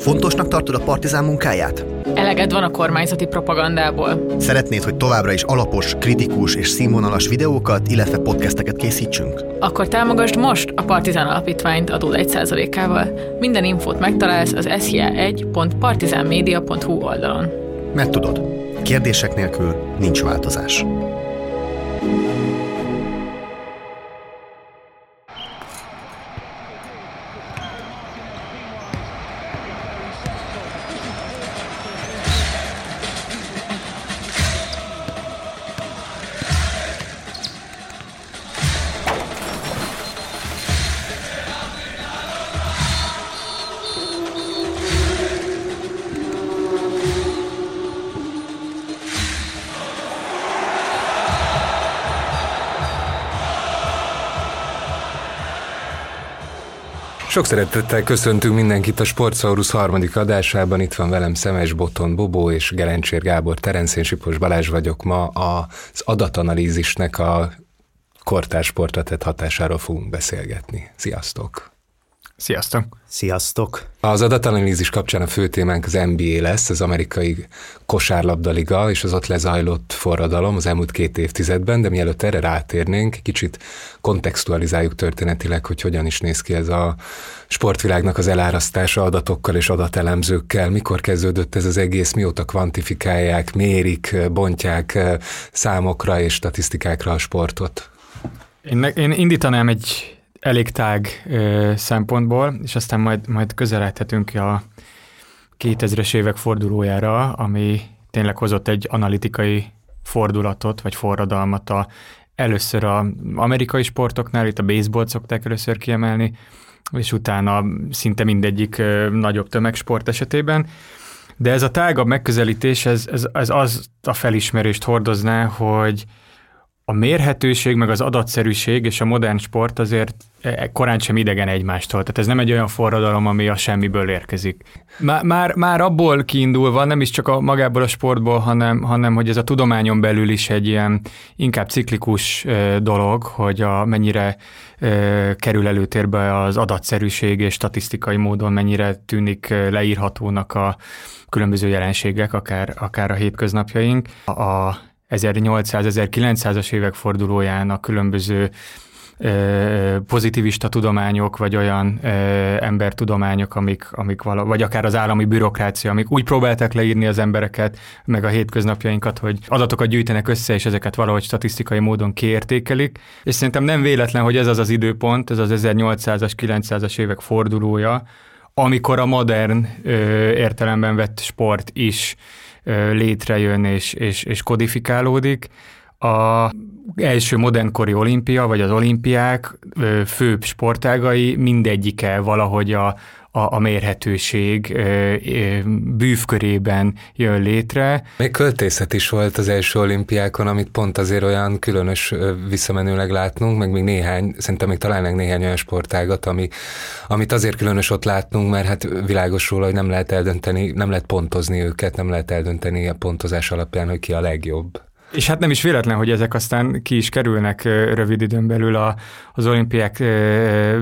Fontosnak tartod a partizán munkáját? Eleged van a kormányzati propagandából. Szeretnéd, hogy továbbra is alapos, kritikus és színvonalas videókat, illetve podcasteket készítsünk? Akkor támogasd most a Partizán Alapítványt adó 1%-ával. Minden infót megtalálsz az sia1.partizánmedia.hu oldalon. Mert tudod, kérdések nélkül nincs változás. Sok szeretettel köszöntünk mindenkit a Sportsaurus harmadik adásában. Itt van velem Szemes Boton Bobó és Gerencsér Gábor Terencén Sipos Balázs vagyok. Ma az adatanalízisnek a kortársportra tett hatásáról fogunk beszélgetni. Sziasztok! Sziasztok! Sziasztok! Az adatanalízis kapcsán a fő témánk az NBA lesz, az amerikai kosárlabdaliga és az ott lezajlott forradalom az elmúlt két évtizedben, de mielőtt erre rátérnénk, kicsit kontextualizáljuk történetileg, hogy hogyan is néz ki ez a sportvilágnak az elárasztása adatokkal és adatelemzőkkel, mikor kezdődött ez az egész, mióta kvantifikálják, mérik, bontják számokra és statisztikákra a sportot. Én, én indítanám egy elég tág ö, szempontból, és aztán majd, majd közeledhetünk a 2000-es évek fordulójára, ami tényleg hozott egy analitikai fordulatot, vagy forradalmat a, először a amerikai sportoknál, itt a baseball szokták először kiemelni, és utána szinte mindegyik ö, nagyobb tömegsport esetében. De ez a tágabb megközelítés, ez, ez, ez az a felismerést hordozná, hogy a mérhetőség, meg az adatszerűség és a modern sport azért e, korán sem idegen egymástól. Tehát ez nem egy olyan forradalom, ami a semmiből érkezik. Már, már, már abból kiindulva, nem is csak a magából a sportból, hanem, hanem hogy ez a tudományon belül is egy ilyen inkább ciklikus dolog, hogy a, mennyire kerül előtérbe az adatszerűség és statisztikai módon mennyire tűnik leírhatónak a különböző jelenségek, akár, akár a hétköznapjaink. A 1800-1900-as évek fordulóján különböző pozitivista tudományok, vagy olyan ö, embertudományok, amik, amik vala, vagy akár az állami bürokrácia, amik úgy próbálták leírni az embereket, meg a hétköznapjainkat, hogy adatokat gyűjtenek össze, és ezeket valahogy statisztikai módon kiértékelik. És szerintem nem véletlen, hogy ez az az időpont, ez az 1800-as, 900-as évek fordulója, amikor a modern ö, értelemben vett sport is létrejön és, és, és kodifikálódik. A első modernkori olimpia, vagy az olimpiák főbb sportágai mindegyike valahogy a, a, a mérhetőség bűvkörében jön létre. Még költészet is volt az első olimpiákon, amit pont azért olyan különös visszamenőleg látnunk, meg még néhány, szerintem még találnánk néhány olyan sportágat, ami, amit azért különös ott látnunk, mert hát világos róla, hogy nem lehet eldönteni, nem lehet pontozni őket, nem lehet eldönteni a pontozás alapján, hogy ki a legjobb. És hát nem is véletlen, hogy ezek aztán ki is kerülnek rövid időn belül a, az olimpiák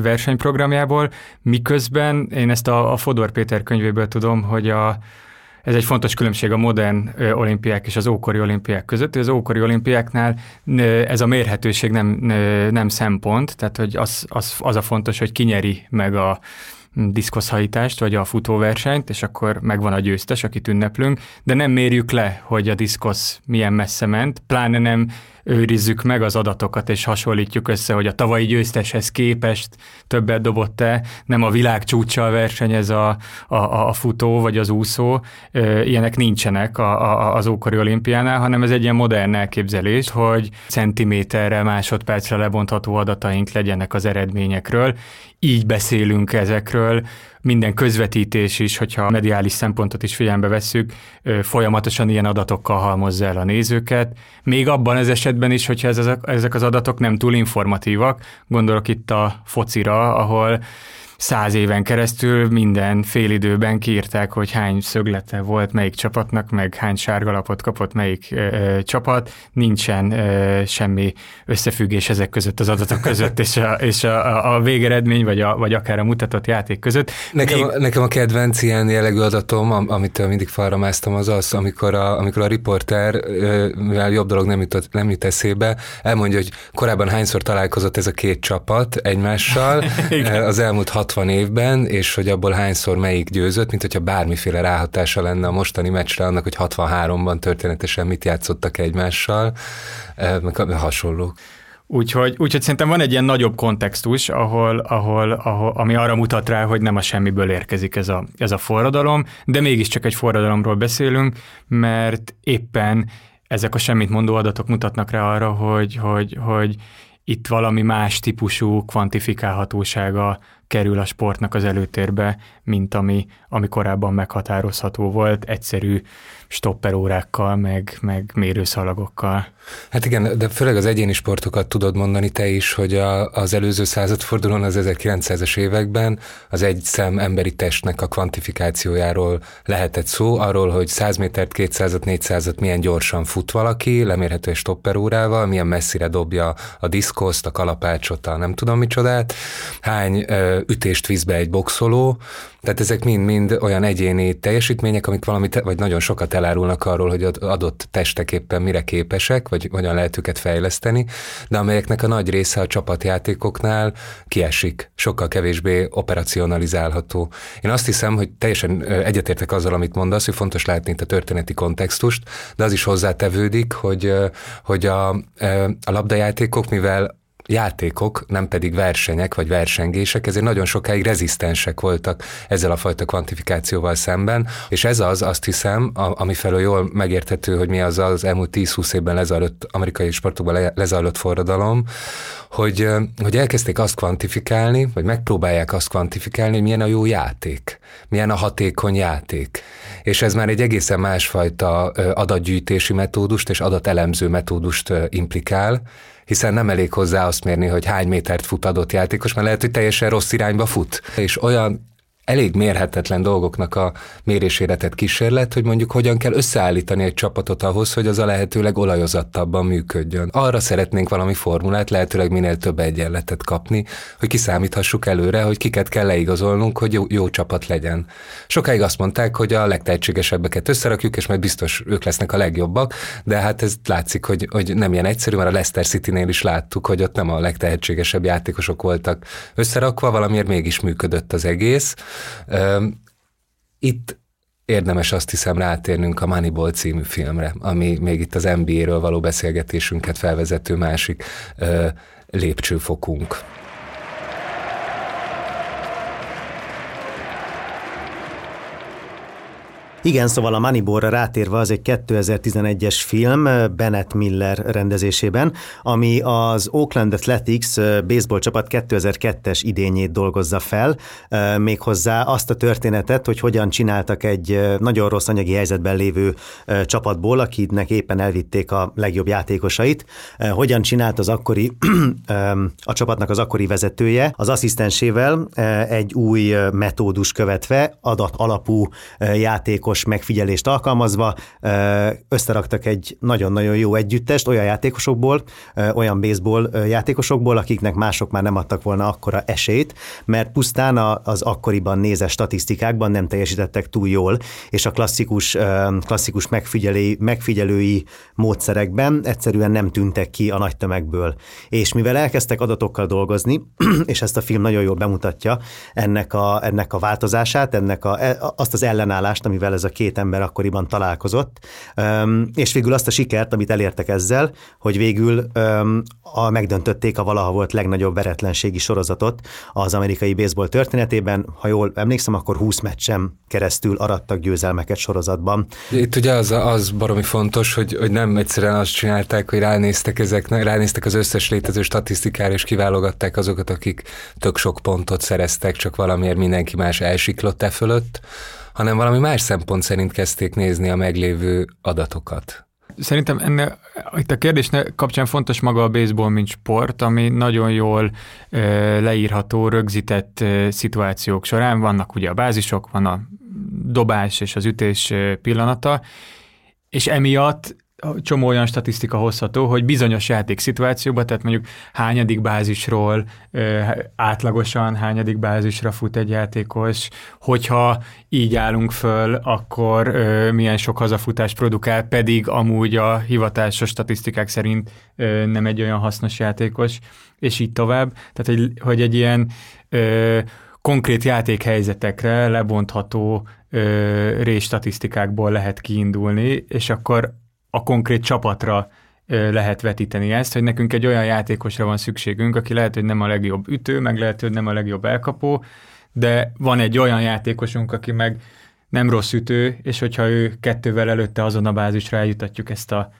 versenyprogramjából, miközben én ezt a, a Fodor Péter könyvéből tudom, hogy a, ez egy fontos különbség a modern olimpiák és az ókori olimpiák között. Az ókori olimpiáknál ez a mérhetőség nem, nem szempont, tehát hogy az, az, az a fontos, hogy kinyeri meg a, diszkoszhajítást, vagy a futóversenyt, és akkor megvan a győztes, akit ünneplünk, de nem mérjük le, hogy a diszkosz milyen messze ment, pláne nem őrizzük meg az adatokat, és hasonlítjuk össze, hogy a tavalyi győzteshez képest többet dobott-e, nem a világ csúcsal versenyez a, a, a futó vagy az úszó, ilyenek nincsenek a, a, az ókori olimpiánál, hanem ez egy ilyen modern elképzelés, hogy centiméterre, másodpercre lebontható adataink legyenek az eredményekről, így beszélünk ezekről, minden közvetítés is, hogyha a mediális szempontot is figyelembe vesszük, folyamatosan ilyen adatokkal halmozza el a nézőket. Még abban az esetben is, hogyha ezek az adatok nem túl informatívak, gondolok itt a focira, ahol száz éven keresztül minden félidőben kiírták, hogy hány szöglete volt melyik csapatnak, meg hány sárgalapot kapott melyik ö, csapat. Nincsen ö, semmi összefüggés ezek között az adatok között, és a, és a, a végeredmény, vagy, a, vagy akár a mutatott játék között. Nekem, Még... nekem a kedvenc ilyen jellegű adatom, amit mindig falra másztam, az az, amikor a, amikor a riporter, mivel jobb dolog nem jutott, nem jut eszébe, elmondja, hogy korábban hányszor találkozott ez a két csapat egymással az elmúlt 60 évben, és hogy abból hányszor melyik győzött, mint hogyha bármiféle ráhatása lenne a mostani meccsre annak, hogy 63-ban történetesen mit játszottak egymással, meg hasonlók. Úgyhogy, úgyhogy szerintem van egy ilyen nagyobb kontextus, ahol, ahol, ahol, ami arra mutat rá, hogy nem a semmiből érkezik ez a, ez a forradalom, de mégiscsak egy forradalomról beszélünk, mert éppen ezek a semmit mondó adatok mutatnak rá arra, hogy, hogy, hogy itt valami más típusú kvantifikálhatósága kerül a sportnak az előtérbe, mint ami, ami korábban meghatározható volt, egyszerű stopperórákkal, meg, meg mérőszalagokkal. Hát igen, de főleg az egyéni sportokat tudod mondani te is, hogy a, az előző századfordulón, az 1900-es években az egy szem emberi testnek a kvantifikációjáról lehetett szó, arról, hogy 100 métert, 200-at, 400-at milyen gyorsan fut valaki, lemérhető egy stopperórával, milyen messzire dobja a diszkoszt, a kalapácsot, a nem tudom micsodát, hány ö, ütést visz be egy boxoló, tehát ezek mind-mind olyan egyéni teljesítmények, amik valamit, vagy nagyon sokat elárulnak arról, hogy adott testek éppen mire képesek, vagy hogyan lehet őket fejleszteni, de amelyeknek a nagy része a csapatjátékoknál kiesik, sokkal kevésbé operacionalizálható. Én azt hiszem, hogy teljesen egyetértek azzal, amit mondasz, hogy fontos látni itt a történeti kontextust, de az is hozzátevődik, hogy, hogy a, a labdajátékok, mivel játékok, nem pedig versenyek vagy versengések, ezért nagyon sokáig rezisztensek voltak ezzel a fajta kvantifikációval szemben, és ez az, azt hiszem, ami felől jól megérthető, hogy mi az az elmúlt 10-20 évben lezajlott, amerikai sportokban lezajlott forradalom, hogy, hogy elkezdték azt kvantifikálni, vagy megpróbálják azt kvantifikálni, hogy milyen a jó játék, milyen a hatékony játék. És ez már egy egészen másfajta adatgyűjtési metódust és adatelemző metódust implikál, hiszen nem elég hozzá azt mérni, hogy hány métert fut adott játékos, mert lehet, hogy teljesen rossz irányba fut. És olyan elég mérhetetlen dolgoknak a mérésére tett kísérlet, hogy mondjuk hogyan kell összeállítani egy csapatot ahhoz, hogy az a lehetőleg olajozottabban működjön. Arra szeretnénk valami formulát, lehetőleg minél több egyenletet kapni, hogy kiszámíthassuk előre, hogy kiket kell leigazolnunk, hogy jó, jó csapat legyen. Sokáig azt mondták, hogy a legtehetségesebbeket összerakjuk, és majd biztos ők lesznek a legjobbak, de hát ez látszik, hogy, hogy nem ilyen egyszerű, mert a Leicester City-nél is láttuk, hogy ott nem a legtehetségesebb játékosok voltak összerakva, valamiért mégis működött az egész. Itt érdemes azt hiszem rátérnünk a Moneyball című filmre, ami még itt az NBA-ről való beszélgetésünket felvezető másik lépcsőfokunk. Igen, szóval a Moneyball-ra rátérve az egy 2011-es film Bennett Miller rendezésében, ami az Oakland Athletics baseball csapat 2002-es idényét dolgozza fel, méghozzá azt a történetet, hogy hogyan csináltak egy nagyon rossz anyagi helyzetben lévő csapatból, akinek éppen elvitték a legjobb játékosait, hogyan csinált az akkori, a csapatnak az akkori vezetője, az asszisztensével egy új metódus követve, adat alapú játékos játékos megfigyelést alkalmazva összeraktak egy nagyon-nagyon jó együttest olyan játékosokból, olyan baseball játékosokból, akiknek mások már nem adtak volna akkora esélyt, mert pusztán az akkoriban nézett statisztikákban nem teljesítettek túl jól, és a klasszikus, klasszikus megfigyelői, megfigyelői módszerekben egyszerűen nem tűntek ki a nagy tömegből. És mivel elkezdtek adatokkal dolgozni, és ezt a film nagyon jól bemutatja ennek a, ennek a változását, ennek a, e, azt az ellenállást, amivel ez a két ember akkoriban találkozott, és végül azt a sikert, amit elértek ezzel, hogy végül a, megdöntötték a valaha volt legnagyobb veretlenségi sorozatot az amerikai baseball történetében. Ha jól emlékszem, akkor 20 meccsem keresztül arattak győzelmeket sorozatban. Itt ugye az, az baromi fontos, hogy, hogy nem egyszerűen azt csinálták, hogy ránéztek, ezeknek, ránéztek az összes létező statisztikára, és kiválogatták azokat, akik tök sok pontot szereztek, csak valamiért mindenki más elsiklott e fölött, hanem valami más szempont szerint kezdték nézni a meglévő adatokat. szerintem enne, itt a kérdés kapcsán fontos maga a baseball, mint sport, ami nagyon jól e, leírható, rögzített e, szituációk során. Vannak ugye a bázisok, van a dobás és az ütés pillanata, és emiatt csomó olyan statisztika hozható, hogy bizonyos játékszituációban, tehát mondjuk hányadik bázisról átlagosan hányadik bázisra fut egy játékos, hogyha így állunk föl, akkor milyen sok hazafutást produkál, pedig amúgy a hivatásos statisztikák szerint nem egy olyan hasznos játékos, és így tovább. Tehát, hogy, egy ilyen konkrét játékhelyzetekre lebontható statisztikákból lehet kiindulni, és akkor a konkrét csapatra lehet vetíteni ezt, hogy nekünk egy olyan játékosra van szükségünk, aki lehet, hogy nem a legjobb ütő, meg lehet, hogy nem a legjobb elkapó, de van egy olyan játékosunk, aki meg nem rossz ütő, és hogyha ő kettővel előtte azon a bázisra eljutatjuk ezt a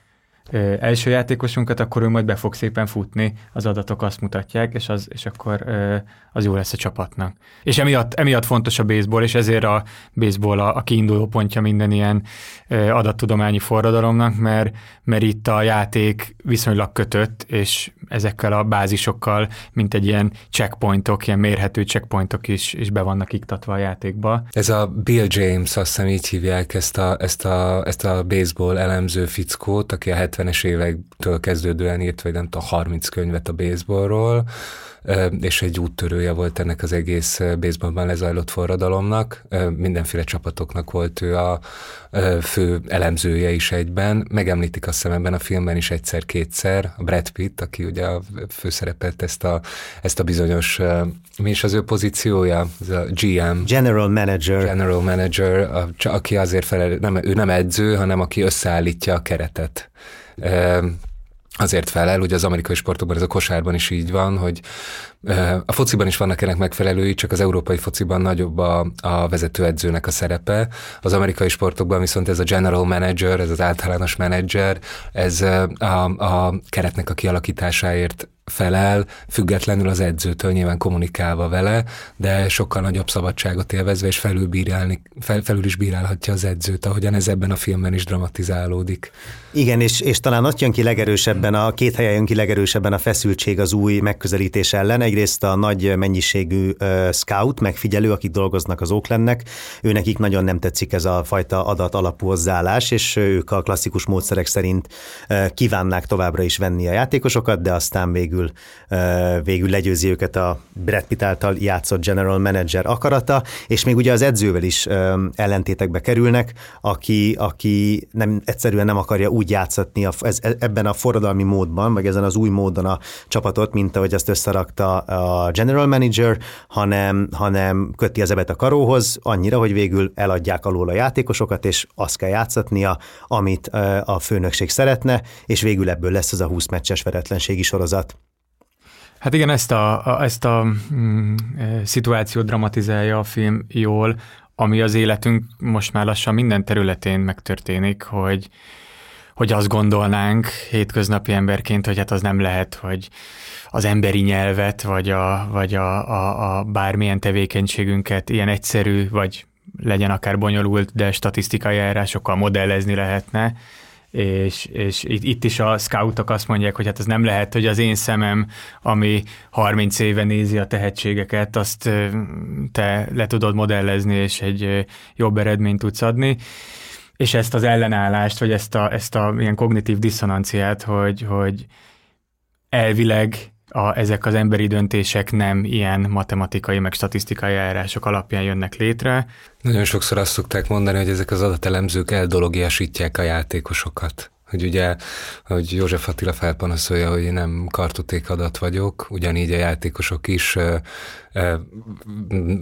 ö, első játékosunkat, akkor ő majd be fog szépen futni, az adatok azt mutatják, és, az, és akkor ö, az jó lesz a csapatnak. És emiatt, emiatt fontos a baseball, és ezért a baseball a, a kiinduló pontja minden ilyen ö, adattudományi forradalomnak, mert, mert itt a játék viszonylag kötött, és ezekkel a bázisokkal, mint egy ilyen checkpointok, ilyen mérhető checkpointok is, is be vannak iktatva a játékba. Ez a Bill James, azt hiszem így hívják ezt a, ezt a, ezt a baseball elemző fickót, aki a 70-es évektől kezdődően írt, vagy nem tudom, 30 könyvet a baseballról, és egy úttörője volt ennek az egész baseballban lezajlott forradalomnak. Mindenféle csapatoknak volt ő a fő elemzője is egyben. Megemlítik azt hiszem ebben a filmben is egyszer-kétszer a Brad Pitt, aki ugye a főszerepelt ezt a, ezt a bizonyos, mi is az ő pozíciója? Ez a GM. General Manager. General Manager, a, aki azért felel, nem, ő nem edző, hanem aki összeállítja a keretet azért felel, ugye az amerikai sportokban, ez a kosárban is így van, hogy a fociban is vannak ennek megfelelői, csak az európai fociban nagyobb a, a vezetőedzőnek a szerepe. Az amerikai sportokban viszont ez a general manager, ez az általános menedzser, ez a, a keretnek a kialakításáért felel, függetlenül az edzőtől nyilván kommunikálva vele, de sokkal nagyobb szabadságot élvezve, és felülbírálni, fel, felül is bírálhatja az edzőt, ahogyan ez ebben a filmben is dramatizálódik. Igen, és, és talán ott jön ki legerősebben, a két helyen jön ki legerősebben a feszültség az új megközelítés ellen. Egyrészt a nagy mennyiségű uh, scout, megfigyelő, akik dolgoznak az Oaklandnek, ő nekik nagyon nem tetszik ez a fajta adat alapú hozzáállás, és ők a klasszikus módszerek szerint uh, kívánnák továbbra is venni a játékosokat, de aztán végül, uh, végül legyőzi őket a Brad Pitt által játszott general manager akarata, és még ugye az edzővel is ellentétekbe kerülnek, aki, aki nem, egyszerűen nem akarja úgy játszatni a, ez, ebben a forradalmi módban, vagy ezen az új módon a csapatot, mint ahogy azt összerakta a general manager, hanem, hanem köti az ebet a karóhoz annyira, hogy végül eladják alól a játékosokat, és azt kell játszatnia, amit a főnökség szeretne, és végül ebből lesz az a 20 meccses veretlenségi sorozat. Hát igen, ezt a, a, ezt a mm, e, szituációt dramatizálja a film jól, ami az életünk most már lassan minden területén megtörténik, hogy hogy azt gondolnánk hétköznapi emberként, hogy hát az nem lehet, hogy az emberi nyelvet, vagy a, vagy a, a, a bármilyen tevékenységünket ilyen egyszerű, vagy legyen akár bonyolult, de statisztikai eljárásokkal modellezni lehetne, és, és itt is a scoutok azt mondják, hogy hát ez nem lehet, hogy az én szemem, ami 30 éve nézi a tehetségeket, azt te le tudod modellezni, és egy jobb eredményt tudsz adni. És ezt az ellenállást, vagy ezt a, ezt a ilyen kognitív diszonanciát, hogy, hogy elvileg a, ezek az emberi döntések nem ilyen matematikai, meg statisztikai eljárások alapján jönnek létre. Nagyon sokszor azt szokták mondani, hogy ezek az adatelemzők eldologiasítják a játékosokat hogy ugye, hogy József Attila felpanaszolja, hogy én nem kartoték adat vagyok, ugyanígy a játékosok is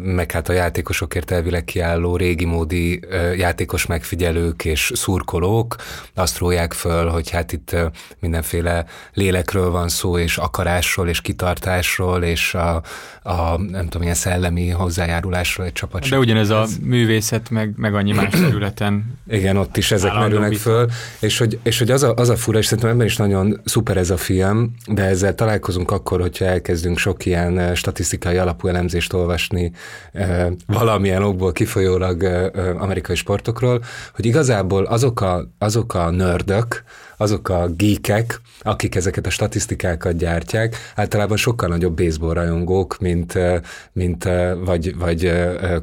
meg hát a játékosokért elvileg kiálló régi módi játékos megfigyelők és szurkolók azt rólják föl, hogy hát itt mindenféle lélekről van szó, és akarásról, és kitartásról, és a, a nem tudom, ilyen szellemi hozzájárulásról egy csapat. De ugyanez a művészet, meg, meg annyi más területen. Igen, ott is ezek merülnek föl, és hogy, és hogy az, a, az a fura, és szerintem ebben is nagyon szuper ez a film, de ezzel találkozunk akkor, hogyha elkezdünk sok ilyen statisztikai alap alapú elemzést olvasni valamilyen okból kifolyólag amerikai sportokról, hogy igazából azok a, azok a nördök, azok a geekek, akik ezeket a statisztikákat gyártják, általában sokkal nagyobb baseball rajongók, mint, mint vagy, vagy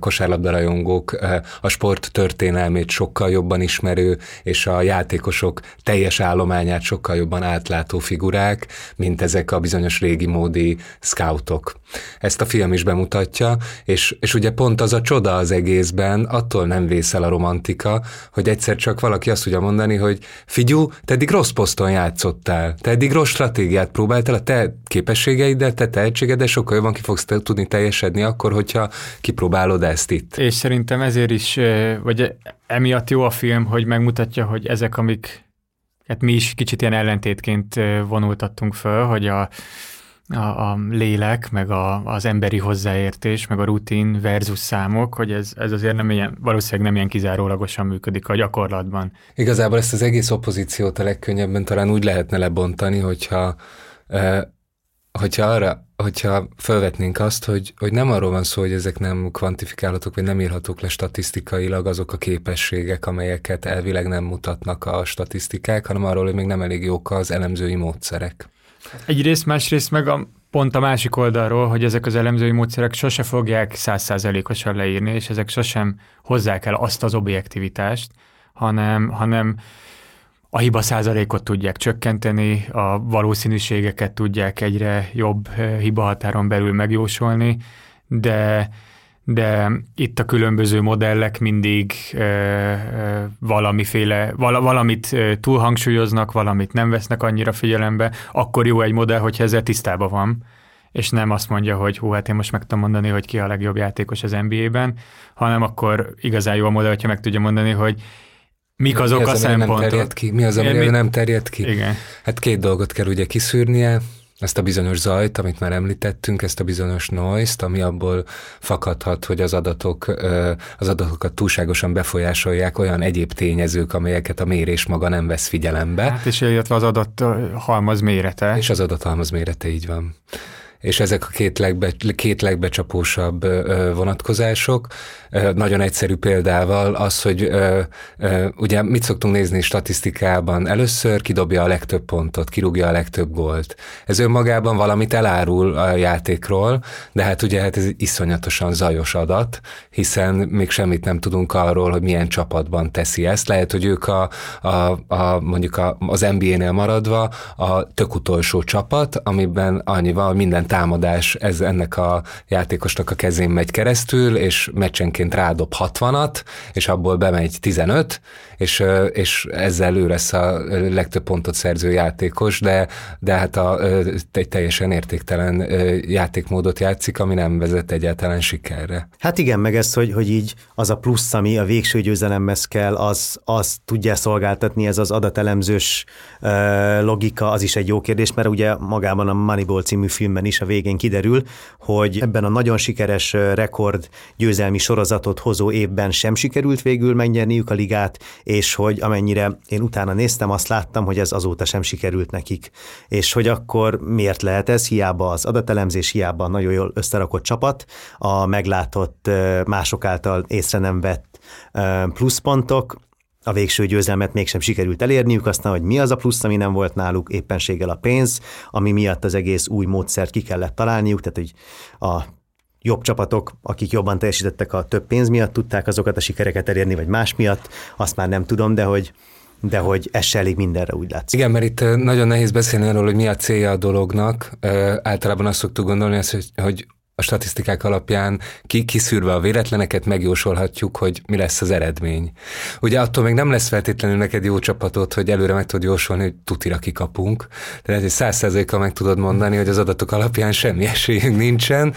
kosárlabda rajongók, a sport történelmét sokkal jobban ismerő, és a játékosok teljes állományát sokkal jobban átlátó figurák, mint ezek a bizonyos régi módi scoutok. Ezt a film is bemutatja, és, és ugye pont az a csoda az egészben, attól nem vészel a romantika, hogy egyszer csak valaki azt tudja mondani, hogy figyú, te eddig rossz poszton játszottál, te eddig rossz stratégiát próbáltál, a te képességeiddel, te tehetségeddel sokkal jobban ki fogsz tudni teljesedni akkor, hogyha kipróbálod ezt itt. És szerintem ezért is, vagy emiatt jó a film, hogy megmutatja, hogy ezek, amik hát mi is kicsit ilyen ellentétként vonultattunk föl, hogy a, a, a lélek, meg a, az emberi hozzáértés, meg a rutin versus számok, hogy ez, ez azért nem ilyen, valószínűleg nem ilyen kizárólagosan működik a gyakorlatban. Igazából ezt az egész opozíciót a legkönnyebben talán úgy lehetne lebontani, hogyha hogyha arra, hogyha felvetnénk azt, hogy, hogy nem arról van szó, hogy ezek nem kvantifikálhatók, vagy nem írhatók le statisztikailag azok a képességek, amelyeket elvileg nem mutatnak a statisztikák, hanem arról, hogy még nem elég jók az elemzői módszerek. Egyrészt, másrészt meg a, pont a másik oldalról, hogy ezek az elemzői módszerek sose fogják százszázalékosan leírni, és ezek sosem hozzák el azt az objektivitást, hanem, hanem a hiba százalékot tudják csökkenteni, a valószínűségeket tudják egyre jobb eh, hiba határon belül megjósolni, de de itt a különböző modellek mindig e, e, valamiféle, vala, valamit túlhangsúlyoznak, valamit nem vesznek annyira figyelembe, akkor jó egy modell, hogyha ezzel tisztában van, és nem azt mondja, hogy hú, hát én most meg tudom mondani, hogy ki a legjobb játékos az NBA-ben, hanem akkor igazán jó a modell, hogyha meg tudja mondani, hogy Mik azok mi az, a szempontok? Nem terjed ki? Mi az, ami mi... nem terjed ki? Igen. Hát két dolgot kell ugye kiszűrnie, ezt a bizonyos zajt, amit már említettünk, ezt a bizonyos noise-t, ami abból fakadhat, hogy az adatok, az adatokat túlságosan befolyásolják olyan egyéb tényezők, amelyeket a mérés maga nem vesz figyelembe. Hát és illetve az adat halmaz mérete. És az adathalmaz mérete, így van és ezek a két, legbe, két legbecsapósabb vonatkozások. Nagyon egyszerű példával az, hogy ugye mit szoktunk nézni statisztikában, először kidobja a legtöbb pontot, kirúgja a legtöbb gólt. Ez önmagában valamit elárul a játékról, de hát ugye hát ez iszonyatosan zajos adat, hiszen még semmit nem tudunk arról, hogy milyen csapatban teszi ezt. Lehet, hogy ők a, a, a mondjuk a, az NBA-nél maradva a tök utolsó csapat, amiben annyi van, hogy támadás ez ennek a játékosnak a kezén megy keresztül, és meccsenként rádob 60-at, és abból bemegy 15, és, és ezzel ő lesz a legtöbb pontot szerző játékos, de, de hát a, egy teljesen értéktelen játékmódot játszik, ami nem vezet egyáltalán sikerre. Hát igen, meg ez, hogy, hogy így az a plusz, ami a végső győzelemhez kell, az, az tudja szolgáltatni, ez az adatelemzős logika, az is egy jó kérdés, mert ugye magában a Moneyball című filmben is a végén kiderül, hogy ebben a nagyon sikeres rekord győzelmi sorozatot hozó évben sem sikerült végül megnyerniük a ligát, és hogy amennyire én utána néztem, azt láttam, hogy ez azóta sem sikerült nekik. És hogy akkor miért lehet ez? Hiába az adatelemzés, hiába a nagyon jól összerakott csapat, a meglátott mások által észre nem vett pluszpontok, a végső győzelmet mégsem sikerült elérniük, aztán, hogy mi az a plusz, ami nem volt náluk, éppenséggel a pénz, ami miatt az egész új módszert ki kellett találniuk, tehát hogy a jobb csapatok, akik jobban teljesítettek a több pénz miatt, tudták azokat a sikereket elérni, vagy más miatt, azt már nem tudom, de hogy de hogy ez se elég mindenre úgy látszik. Igen, mert itt nagyon nehéz beszélni arról, hogy mi a célja a dolognak. Általában azt szoktuk gondolni, hogy a statisztikák alapján ki, kiszűrve a véletleneket megjósolhatjuk, hogy mi lesz az eredmény. Ugye attól még nem lesz feltétlenül neked jó csapatot, hogy előre meg tudod jósolni, hogy tutira kikapunk. Tehát egy száz meg tudod mondani, hogy az adatok alapján semmi esélyünk nincsen,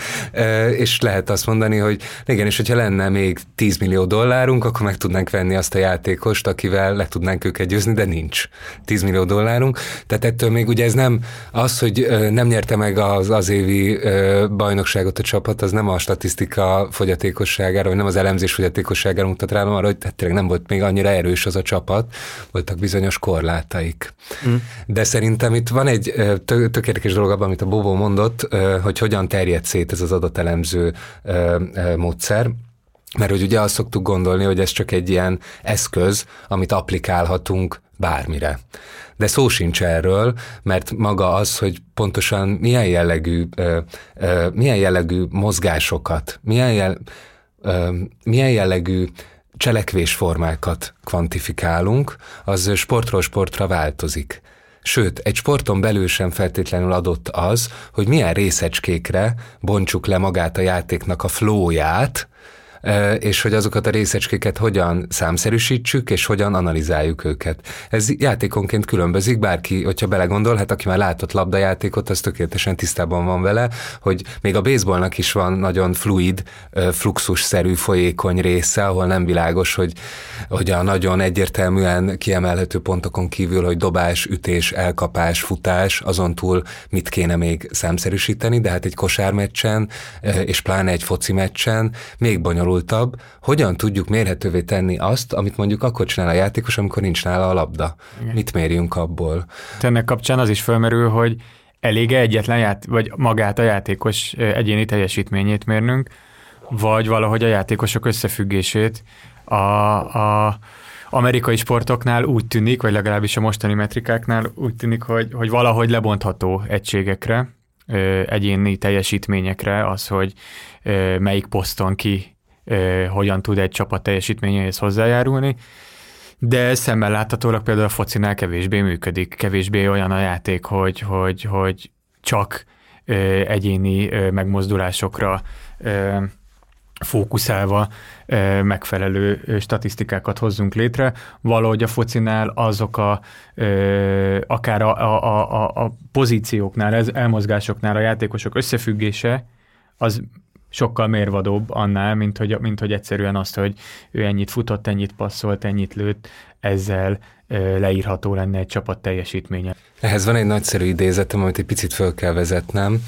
és lehet azt mondani, hogy igen, és hogyha lenne még 10 millió dollárunk, akkor meg tudnánk venni azt a játékost, akivel le tudnánk őket győzni, de nincs 10 millió dollárunk. Tehát ettől még ugye ez nem az, hogy nem nyerte meg az, az évi bajnokság fogyatékosságot a csapat, az nem a statisztika fogyatékosságára, vagy nem az elemzés fogyatékosságára mutat rá, arra, hogy hát tényleg nem volt még annyira erős az a csapat, voltak bizonyos korlátaik. Mm. De szerintem itt van egy tök, tök érdekes dolog abban, amit a Bobó mondott, hogy hogyan terjed szét ez az adatelemző módszer. Mert hogy ugye azt szoktuk gondolni, hogy ez csak egy ilyen eszköz, amit applikálhatunk bármire. De szó sincs erről, mert maga az, hogy pontosan milyen jellegű, ö, ö, milyen jellegű mozgásokat, milyen, jel, ö, milyen jellegű cselekvésformákat kvantifikálunk, az sportról sportra változik. Sőt, egy sporton belül sem feltétlenül adott az, hogy milyen részecskékre bontsuk le magát a játéknak a flóját, és hogy azokat a részecskéket hogyan számszerűsítsük, és hogyan analizáljuk őket. Ez játékonként különbözik, bárki, hogyha belegondol, hát aki már látott labdajátékot, az tökéletesen tisztában van vele, hogy még a baseballnak is van nagyon fluid, fluxusszerű, folyékony része, ahol nem világos, hogy, hogy a nagyon egyértelműen kiemelhető pontokon kívül, hogy dobás, ütés, elkapás, futás, azon túl mit kéne még számszerűsíteni, de hát egy kosármeccsen, és pláne egy foci meccsen még bonyolult bonyolultabb, hogyan tudjuk mérhetővé tenni azt, amit mondjuk akkor csinál a játékos, amikor nincs nála a labda. Igen. Mit mérjünk abból? Ennek kapcsán az is felmerül, hogy elég egyetlen ját, vagy magát a játékos egyéni teljesítményét mérnünk, vagy valahogy a játékosok összefüggését a, a amerikai sportoknál úgy tűnik, vagy legalábbis a mostani metrikáknál úgy tűnik, hogy, hogy valahogy lebontható egységekre, egyéni teljesítményekre az, hogy melyik poszton ki hogyan tud egy csapat teljesítményéhez hozzájárulni, de szemmel láthatólag például a focinál kevésbé működik, kevésbé olyan a játék, hogy, hogy, hogy csak egyéni megmozdulásokra fókuszálva megfelelő statisztikákat hozzunk létre. Valahogy a focinál azok a, akár a, a, a, a pozícióknál, elmozgásoknál a játékosok összefüggése, az sokkal mérvadóbb annál, mint hogy, mint hogy egyszerűen azt, hogy ő ennyit futott, ennyit passzolt, ennyit lőtt, ezzel leírható lenne egy csapat teljesítménye. Ehhez van egy nagyszerű idézetem, amit egy picit föl kell vezetnem.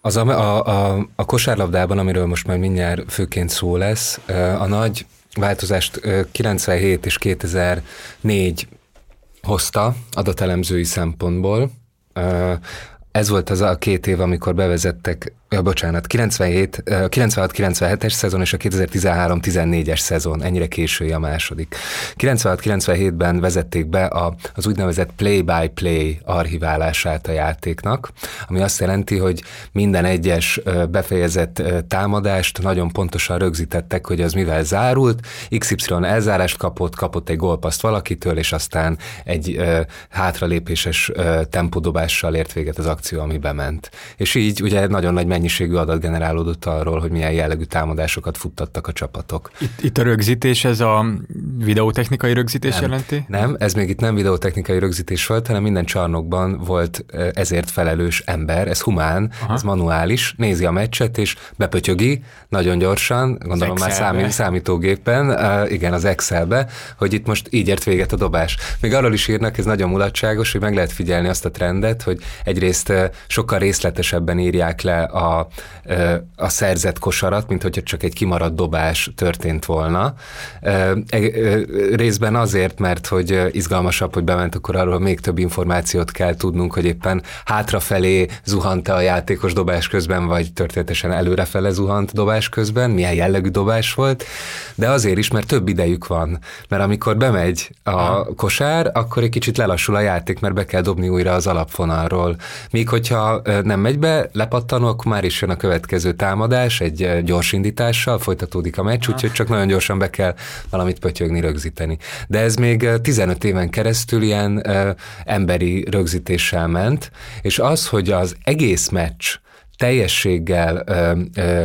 Az a, a, a, a kosárlabdában, amiről most majd mindjárt főként szó lesz, a nagy változást 97 és 2004 hozta adatelemzői szempontból. Ez volt az a két év, amikor bevezettek Ja, bocsánat, 97, 96-97-es szezon és a 2013-14-es szezon, ennyire késői a második. 96-97-ben vezették be a, az úgynevezett play-by-play archiválását a játéknak, ami azt jelenti, hogy minden egyes befejezett támadást nagyon pontosan rögzítettek, hogy az mivel zárult, XY elzárást kapott, kapott egy gólpaszt valakitől, és aztán egy hátralépéses tempodobással ért véget az akció, ami bement. És így ugye nagyon nagy mennyiségű adat generálódott arról, hogy milyen jellegű támadásokat futtattak a csapatok. Itt, itt a rögzítés, ez a videótechnikai rögzítés nem, jelenti? Nem, ez még itt nem videótechnikai rögzítés volt, hanem minden csarnokban volt ezért felelős ember, ez humán, Aha. ez manuális, nézi a meccset, és bepötyögi nagyon gyorsan, gondolom már számít, számítógépen, uh, igen, az Excelbe, hogy itt most így ért véget a dobás. Még arról is írnak, ez nagyon mulatságos, hogy meg lehet figyelni azt a trendet, hogy egyrészt sokkal részletesebben írják le a a, szerzett kosarat, mint hogyha csak egy kimaradt dobás történt volna. E, részben azért, mert hogy izgalmasabb, hogy bement, akkor arról még több információt kell tudnunk, hogy éppen hátrafelé zuhant-e a játékos dobás közben, vagy történetesen előrefele zuhant dobás közben, milyen jellegű dobás volt, de azért is, mert több idejük van. Mert amikor bemegy a kosár, akkor egy kicsit lelassul a játék, mert be kell dobni újra az alapfonalról. Míg hogyha nem megy be, lepattanok, már is jön a következő támadás, egy eh, gyors indítással folytatódik a meccs, úgyhogy csak nagyon gyorsan be kell valamit pötyögni, rögzíteni. De ez még 15 eh, éven keresztül ilyen ö, eh, emberi rögzítéssel ment, és az, hogy az egész meccs teljességgel ö, ö,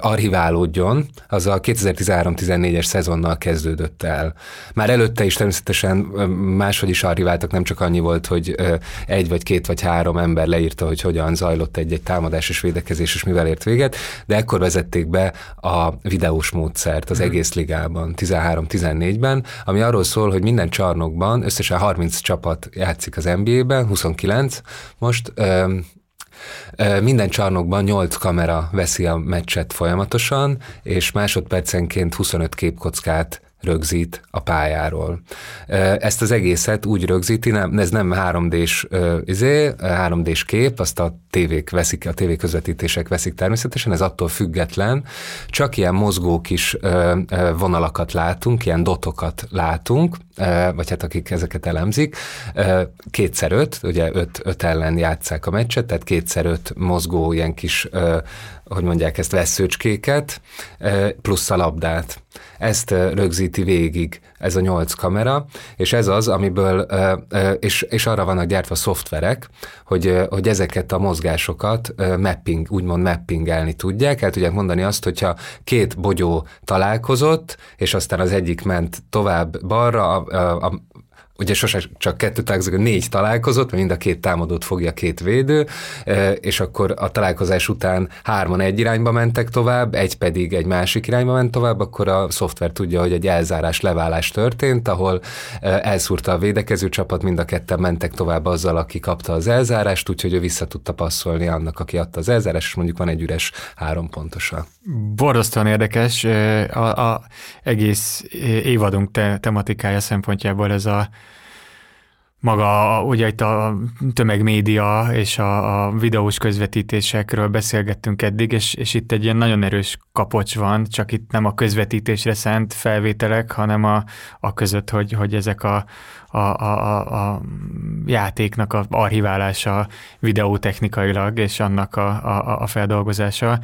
archiválódjon, az a 2013-14-es szezonnal kezdődött el. Már előtte is természetesen máshogy is archiváltak, nem csak annyi volt, hogy egy vagy két vagy három ember leírta, hogy hogyan zajlott egy-egy támadás és védekezés, és mivel ért véget, de ekkor vezették be a videós módszert az mhm. egész ligában, 13-14-ben, ami arról szól, hogy minden csarnokban összesen 30 csapat játszik az NBA-ben, 29 most, Minden csarnokban 8 kamera veszi a meccset folyamatosan, és másodpercenként 25 képkockát rögzít a pályáról. Ezt az egészet úgy rögzíti, nem, ez nem 3D-s, izé, 3D-s kép, azt a tévék veszik, a tévé közvetítések veszik természetesen, ez attól független, csak ilyen mozgó kis vonalakat látunk, ilyen dotokat látunk, vagy hát akik ezeket elemzik, kétszer öt, ugye öt, öt ellen játszák a meccset, tehát kétszer öt mozgó ilyen kis, hogy mondják ezt, veszőcskéket, plusz a labdát. Ezt rögzíti végig ez a nyolc kamera, és ez az, amiből, és, és arra vannak gyártva szoftverek, hogy, hogy ezeket a mozgásokat mapping, úgymond mappingelni tudják. El tudják mondani azt, hogyha két bogyó találkozott, és aztán az egyik ment tovább balra, a, a, ugye sose csak kettő találkozók, négy találkozott, mind a két támadót fogja két védő, e, és akkor a találkozás után hárman egy irányba mentek tovább, egy pedig egy másik irányba ment tovább, akkor a szoftver tudja, hogy egy elzárás, leválás történt, ahol e, elszúrta a védekező csapat, mind a ketten mentek tovább azzal, aki kapta az elzárást, úgyhogy ő vissza tudta passzolni annak, aki adta az elzárást, és mondjuk van egy üres három pontosa. Borzasztóan érdekes, e, a, a egész évadunk te, tematikája szempontjából ez a maga ugye itt a tömegmédia és a, a videós közvetítésekről beszélgettünk eddig, és, és itt egy ilyen nagyon erős kapocs van, csak itt nem a közvetítésre szánt felvételek, hanem a, a között, hogy, hogy ezek a, a, a, a játéknak a archiválása videótechnikailag, és annak a, a, a feldolgozása,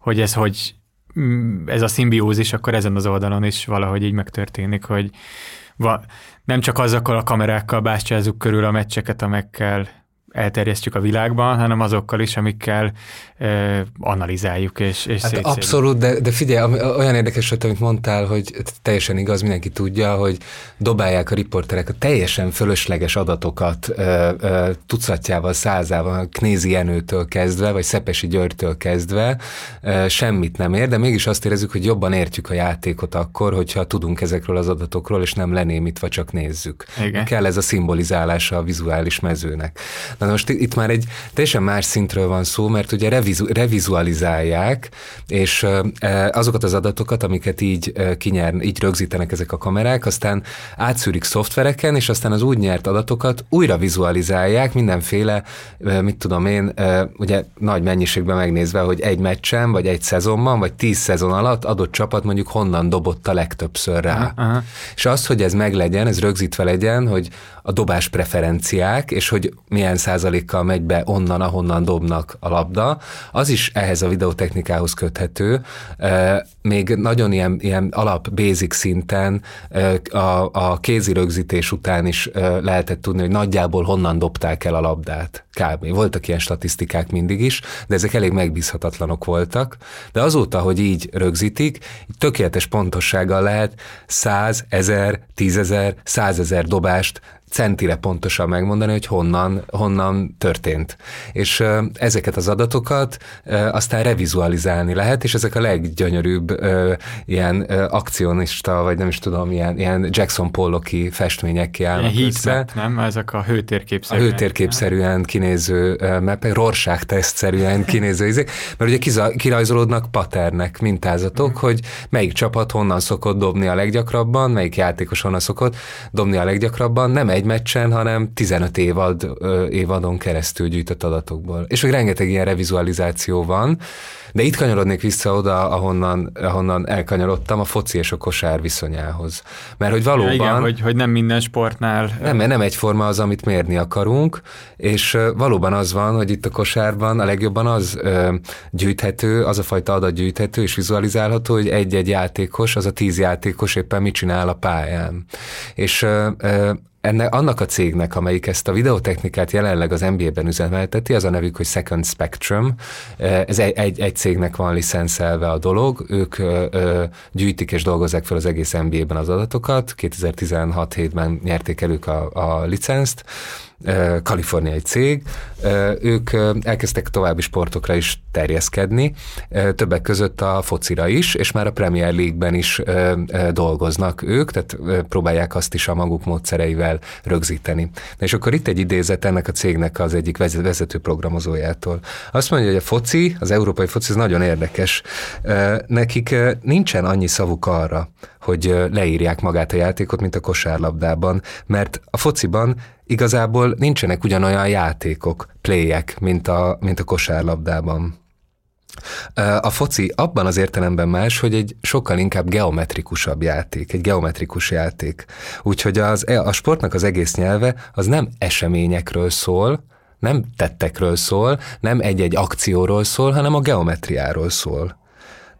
hogy ez hogy mm, ez a szimbiózis akkor ezen az oldalon is valahogy így megtörténik, hogy va, nem csak azokkal a kamerákkal bástyázzuk körül a meccseket, amekkel elterjesztjük a világban, hanem azokkal is, amikkel ö, analizáljuk és, és hát Abszolút, de, de figyelj, olyan érdekes volt, amit mondtál, hogy teljesen igaz, mindenki tudja, hogy dobálják a riporterek a teljesen fölösleges adatokat ö, ö, tucatjával, százával, Knézi Jenőtől kezdve, vagy Szepesi Györgytől kezdve, ö, semmit nem ér, de mégis azt érezzük, hogy jobban értjük a játékot akkor, hogyha tudunk ezekről az adatokról, és nem lenémítva csak nézzük. Igen. Kell ez a szimbolizálása a vizuális mezőnek. Na most itt már egy teljesen más szintről van szó, mert ugye revizu, revizualizálják, és azokat az adatokat, amiket így kinyer, így rögzítenek ezek a kamerák, aztán átszűrik szoftvereken, és aztán az úgy nyert adatokat újra vizualizálják, mindenféle, mit tudom én, ugye nagy mennyiségben megnézve, hogy egy meccsen, vagy egy szezonban, vagy tíz szezon alatt adott csapat mondjuk honnan dobott a legtöbbször rá. Aha. És az, hogy ez meglegyen, ez rögzítve legyen, hogy a dobás preferenciák, és hogy milyen százalékkal megy be onnan, ahonnan dobnak a labda, az is ehhez a videotechnikához köthető. Még nagyon ilyen, ilyen alap, basic szinten a, a kézi rögzítés után is lehetett tudni, hogy nagyjából honnan dobták el a labdát. Kb. Voltak ilyen statisztikák mindig is, de ezek elég megbízhatatlanok voltak. De azóta, hogy így rögzítik, tökéletes pontossággal lehet 100, 1000, 10.000, 100.000 dobást centire pontosan megmondani, hogy honnan, honnan történt. És ezeket az adatokat aztán revizualizálni lehet, és ezek a leggyönyörűbb ilyen akcionista, vagy nem is tudom, ilyen, ilyen Jackson Pollocki festmények kiállnak ilyen össze. nem? Ezek a hőtérképszerűen. A hőtérképszerűen kinéző mapek, Rorschach tesztszerűen kinéző izék, mert ugye kirajzolódnak paternek, mintázatok, mm. hogy melyik csapat honnan szokott dobni a leggyakrabban, melyik játékos honnan szokott dobni a leggyakrabban, nem egy meccsen, hanem 15 évad, évadon keresztül gyűjtött adatokból. És még rengeteg ilyen revizualizáció van, de itt kanyarodnék vissza oda, ahonnan, ahonnan elkanyarodtam, a foci és a kosár viszonyához. Mert hogy valóban... Ja, igen, hogy, hogy nem minden sportnál... Nem, nem egyforma az, amit mérni akarunk, és valóban az van, hogy itt a kosárban a legjobban az gyűjthető, az a fajta adat gyűjthető és vizualizálható, hogy egy-egy játékos, az a tíz játékos éppen mit csinál a pályán. És ennek, annak a cégnek, amelyik ezt a videotechnikát jelenleg az NBA-ben üzemelteti, az a nevük, hogy Second Spectrum. Ez egy, egy, egy cégnek van licenszelve a dolog, ők ö, gyűjtik és dolgozzák fel az egész NBA-ben az adatokat, 2016 hétben nyerték el ők a, a licenszt, kaliforniai cég, ők elkezdtek további sportokra is terjeszkedni, többek között a focira is, és már a Premier League-ben is dolgoznak ők, tehát próbálják azt is a maguk módszereivel rögzíteni. És akkor itt egy idézet ennek a cégnek az egyik vezető programozójától. Azt mondja, hogy a foci, az európai foci, ez nagyon érdekes. Nekik nincsen annyi szavuk arra, hogy leírják magát a játékot, mint a kosárlabdában, mert a fociban igazából nincsenek ugyanolyan játékok, playek, mint a, mint a kosárlabdában. A foci abban az értelemben más, hogy egy sokkal inkább geometrikusabb játék, egy geometrikus játék. Úgyhogy az, a sportnak az egész nyelve az nem eseményekről szól, nem tettekről szól, nem egy-egy akcióról szól, hanem a geometriáról szól.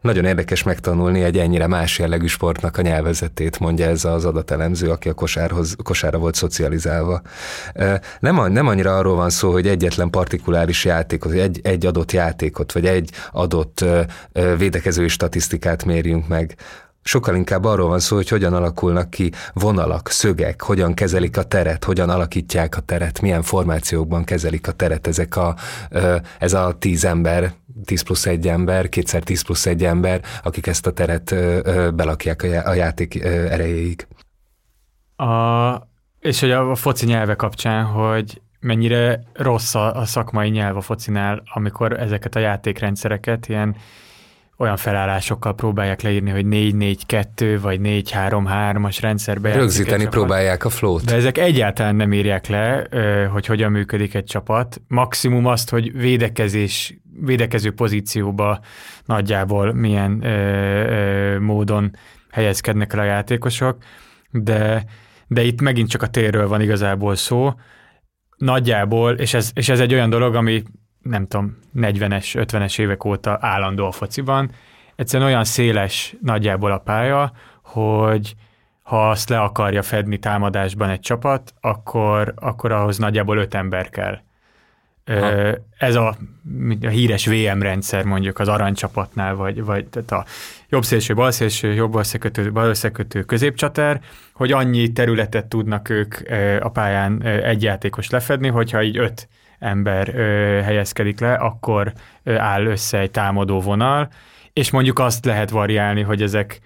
Nagyon érdekes megtanulni egy ennyire más jellegű sportnak a nyelvezetét, mondja ez az adatelemző, aki a kosárhoz, kosára volt szocializálva. Nem, nem annyira arról van szó, hogy egyetlen partikuláris játékot, egy, egy adott játékot, vagy egy adott védekezői statisztikát mérjünk meg, sokkal inkább arról van szó, hogy hogyan alakulnak ki vonalak, szögek, hogyan kezelik a teret, hogyan alakítják a teret, milyen formációkban kezelik a teret ezek a, ez a tíz ember, 10 plusz egy ember, kétszer 10 plusz egy ember, akik ezt a teret belakják a játék erejéig. A, és hogy a foci nyelve kapcsán, hogy mennyire rossz a, a szakmai nyelv a focinál, amikor ezeket a játékrendszereket ilyen olyan felállásokkal próbálják leírni, hogy 4-4-2 vagy 4-3-3-as rendszerbe. Rögzíteni próbálják a flót. De ezek egyáltalán nem írják le, hogy hogyan működik egy csapat. Maximum azt, hogy védekezés, védekező pozícióba nagyjából milyen ö, ö, módon helyezkednek el a játékosok, de, de itt megint csak a térről van igazából szó. Nagyjából, és ez, és ez egy olyan dolog, ami nem tudom, 40-es, 50-es évek óta állandó a fociban. Egyszerűen olyan széles nagyjából a pálya, hogy ha azt le akarja fedni támadásban egy csapat, akkor, akkor ahhoz nagyjából öt ember kell. Ha. Ez a, a híres VM rendszer mondjuk az aranycsapatnál, vagy, vagy tehát a jobb szélső, bal szélső, jobb összekötő, bal összekötő középcsater, hogy annyi területet tudnak ők a pályán egy játékos lefedni, hogyha így öt ember ö, helyezkedik le, akkor ö, áll össze egy támadó vonal, és mondjuk azt lehet variálni, hogy ezek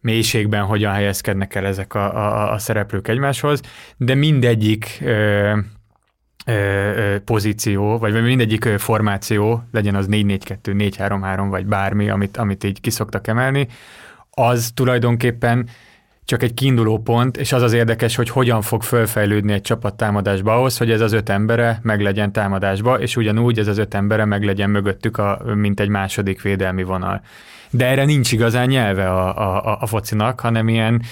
mélységben hogyan helyezkednek el ezek a, a, a szereplők egymáshoz, de mindegyik ö, ö, pozíció, vagy mindegyik formáció, legyen az 4-4-2, 4-3-3, vagy bármi, amit, amit így kiszoktak emelni, az tulajdonképpen csak egy kiinduló pont, és az az érdekes, hogy hogyan fog fölfejlődni egy csapat támadásba ahhoz, hogy ez az öt embere meg legyen támadásba, és ugyanúgy ez az öt embere meg legyen mögöttük, a, mint egy második védelmi vonal. De erre nincs igazán nyelve a, a, a focinak, hanem ilyen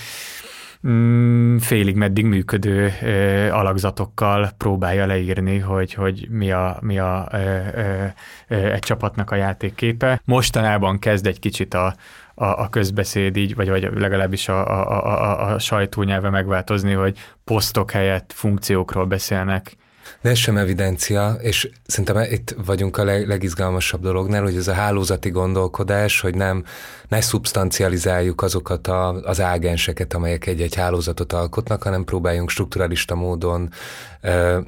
mm, félig meddig működő ö, alakzatokkal próbálja leírni, hogy, hogy mi a, mi a ö, ö, ö, egy csapatnak a játékképe. Mostanában kezd egy kicsit a, a, a közbeszéd így, vagy, vagy legalábbis a, a, a, a sajtónyelve megváltozni, hogy posztok helyett funkciókról beszélnek. De ez sem evidencia, és szerintem itt vagyunk a leg, legizgalmasabb dolognál, hogy ez a hálózati gondolkodás, hogy nem ne szubstancializáljuk azokat a, az ágenseket, amelyek egy-egy hálózatot alkotnak, hanem próbáljunk strukturalista módon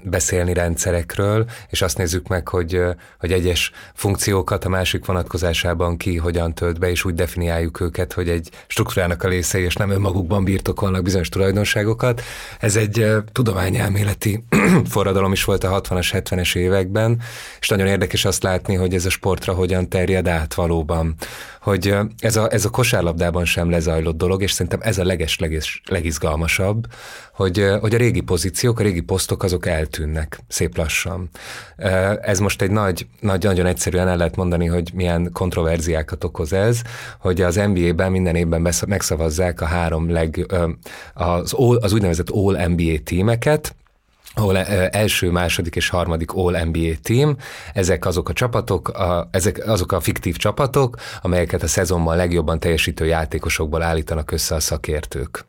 beszélni rendszerekről, és azt nézzük meg, hogy, hogy egyes funkciókat a másik vonatkozásában ki hogyan tölt be, és úgy definiáljuk őket, hogy egy struktúrának a részei, és nem önmagukban birtokolnak bizonyos tulajdonságokat. Ez egy tudományelméleti forradalom is volt a 60-as, 70-es években, és nagyon érdekes azt látni, hogy ez a sportra hogyan terjed át valóban hogy ez a, ez a kosárlabdában sem lezajlott dolog, és szerintem ez a leges, leges legizgalmasabb, hogy, hogy a régi pozíciók, a régi posztok azok eltűnnek szép lassan. Ez most egy nagy, nagy nagyon egyszerűen el lehet mondani, hogy milyen kontroverziákat okoz ez, hogy az NBA-ben minden évben megszavazzák a három leg, az, all, az úgynevezett All NBA tímeket, ahol első, második és harmadik All NBA team, ezek azok a csapatok, a, ezek azok a fiktív csapatok, amelyeket a szezonban legjobban teljesítő játékosokból állítanak össze a szakértők.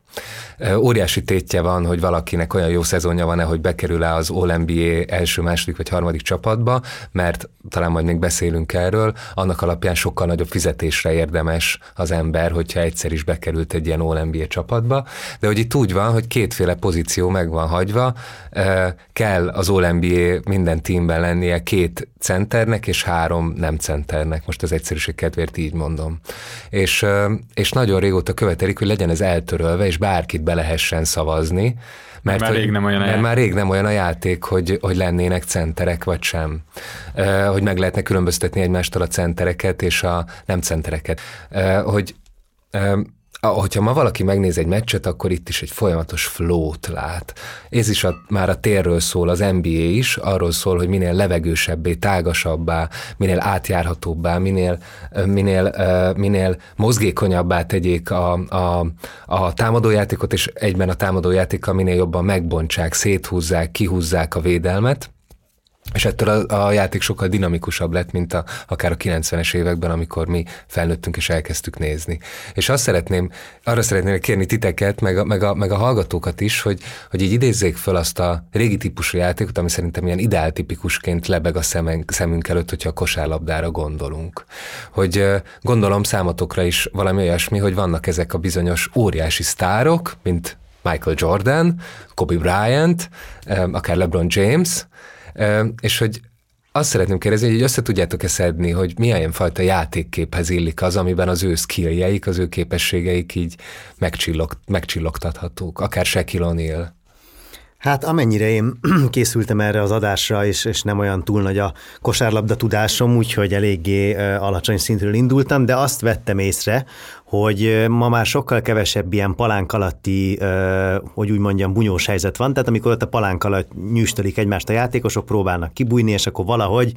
Óriási tétje van, hogy valakinek olyan jó szezonja van-e, hogy bekerül-e az All-NBA első, második vagy harmadik csapatba, mert talán majd még beszélünk erről, annak alapján sokkal nagyobb fizetésre érdemes az ember, hogyha egyszer is bekerült egy ilyen All-NBA csapatba. De hogy itt úgy van, hogy kétféle pozíció meg van hagyva, kell az All-NBA minden teamben lennie két centernek és három nem centernek. Most az egyszerűség kedvéért így mondom. És, és nagyon régóta követelik, hogy legyen ez eltörölve, és bárkit be lehessen szavazni, mert, már rég nem olyan mert már rég nem olyan a játék, hogy, hogy lennének centerek, vagy sem. Hogy meg lehetne különböztetni egymástól a centereket és a nem centereket. Hogy hogyha ma valaki megnéz egy meccset, akkor itt is egy folyamatos flót lát. Ez is a, már a térről szól, az NBA is, arról szól, hogy minél levegősebbé, tágasabbá, minél átjárhatóbbá, minél, minél, minél mozgékonyabbá tegyék a, a, a támadójátékot, és egyben a támadójátékkal minél jobban megbontsák, széthúzzák, kihúzzák a védelmet, és ettől a, a játék sokkal dinamikusabb lett, mint a, akár a 90-es években, amikor mi felnőttünk és elkezdtük nézni. És azt szeretném, arra szeretném kérni titeket, meg a, meg a, meg a hallgatókat is, hogy, hogy így idézzék föl azt a régi típusú játékot, ami szerintem ilyen ideáltipikusként lebeg a szemünk, szemünk előtt, hogyha a kosárlabdára gondolunk. Hogy gondolom számotokra is valami olyasmi, hogy vannak ezek a bizonyos óriási sztárok, mint Michael Jordan, Kobe Bryant, akár LeBron James, és hogy azt szeretném kérdezni, hogy össze tudjátok-e szedni, hogy milyen fajta játékképhez illik az, amiben az ő skilljeik, az ő képességeik így megcsillog, megcsillogtathatók, akár Shaquille O'Neal. Hát amennyire én készültem erre az adásra, és, és nem olyan túl nagy a kosárlabda tudásom, úgyhogy eléggé alacsony szintről indultam, de azt vettem észre, hogy ma már sokkal kevesebb ilyen palánk alatti, hogy úgy mondjam, bunyós helyzet van, tehát amikor ott a palánk alatt nyűstölik egymást a játékosok, próbálnak kibújni, és akkor valahogy